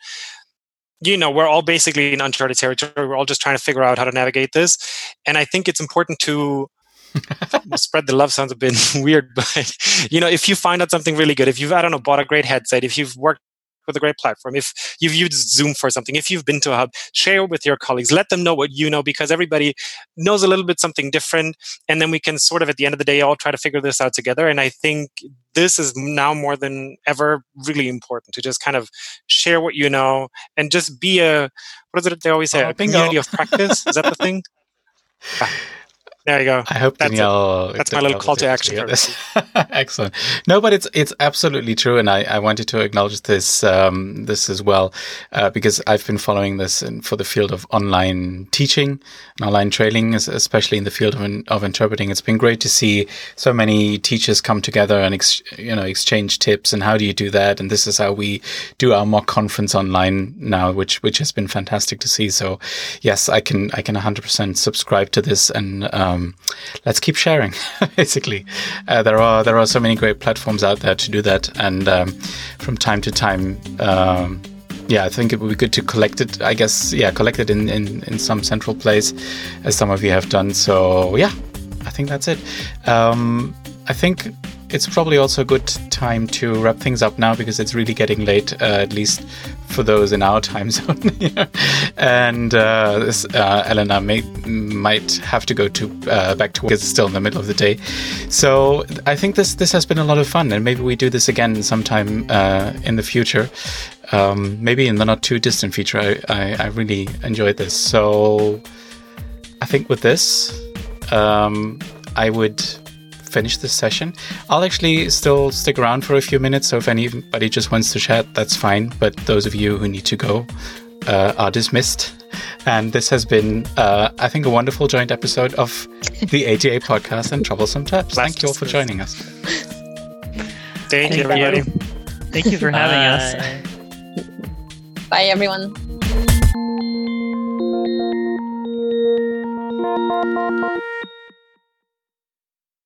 you know we're all basically in uncharted territory. We're all just trying to figure out how to navigate this, and I think it's important to spread the love sounds a bit weird, but you know, if you find out something really good, if you've I don't know bought a great headset, if you've worked with a great platform, if you've used Zoom for something, if you've been to a hub, share with your colleagues, let them know what you know because everybody knows a little bit something different, and then we can sort of at the end of the day all try to figure this out together. And I think this is now more than ever really important to just kind of share what you know and just be a what is it they always say Oh, a bingo. community of practice is that the thing Ah, there you go I hope That's. Danielle. That's my little call to action for this. Excellent. No, but it's it's absolutely true, and I, I wanted to acknowledge this um, this as well uh, because I've been following this in, for the field of online teaching and online training, especially in the field of, in- of interpreting. It's been great to see so many teachers come together and ex, you know exchange tips and how do you do that, and this is how we do our mock conference online now, which which has been fantastic to see. So yes, I can I can 100% subscribe to this and. Um, let's keep sharing. basically, uh, there are there are so many great platforms out there to do that, and um, from time to time. Um, yeah, I think it would be good to collect it. I guess, yeah, collect it in, in, in some central place, as some of you have done. So, yeah, I think that's it. Um, I think it's probably also a good time to wrap things up now because it's really getting late, uh, at least for those in our time zone. and uh, this, uh, Elena may, might have to go to uh, back to work. It's still in the middle of the day, so I think this this has been a lot of fun, and maybe we do this again sometime uh, in the future. Um, maybe in the not too distant future. I, I, I really enjoyed this. So I think with this, um, I would finish this session. I'll actually still stick around for a few minutes, so if anybody just wants to chat, that's fine. But those of you who need to go uh, are dismissed. And this has been, uh, I think, a wonderful joint episode of the ATA podcast and Troublesome Terps. Thank you all for joining us. Thank, Thank you, everybody. Thank you for having us. Bye, everyone. Thank you.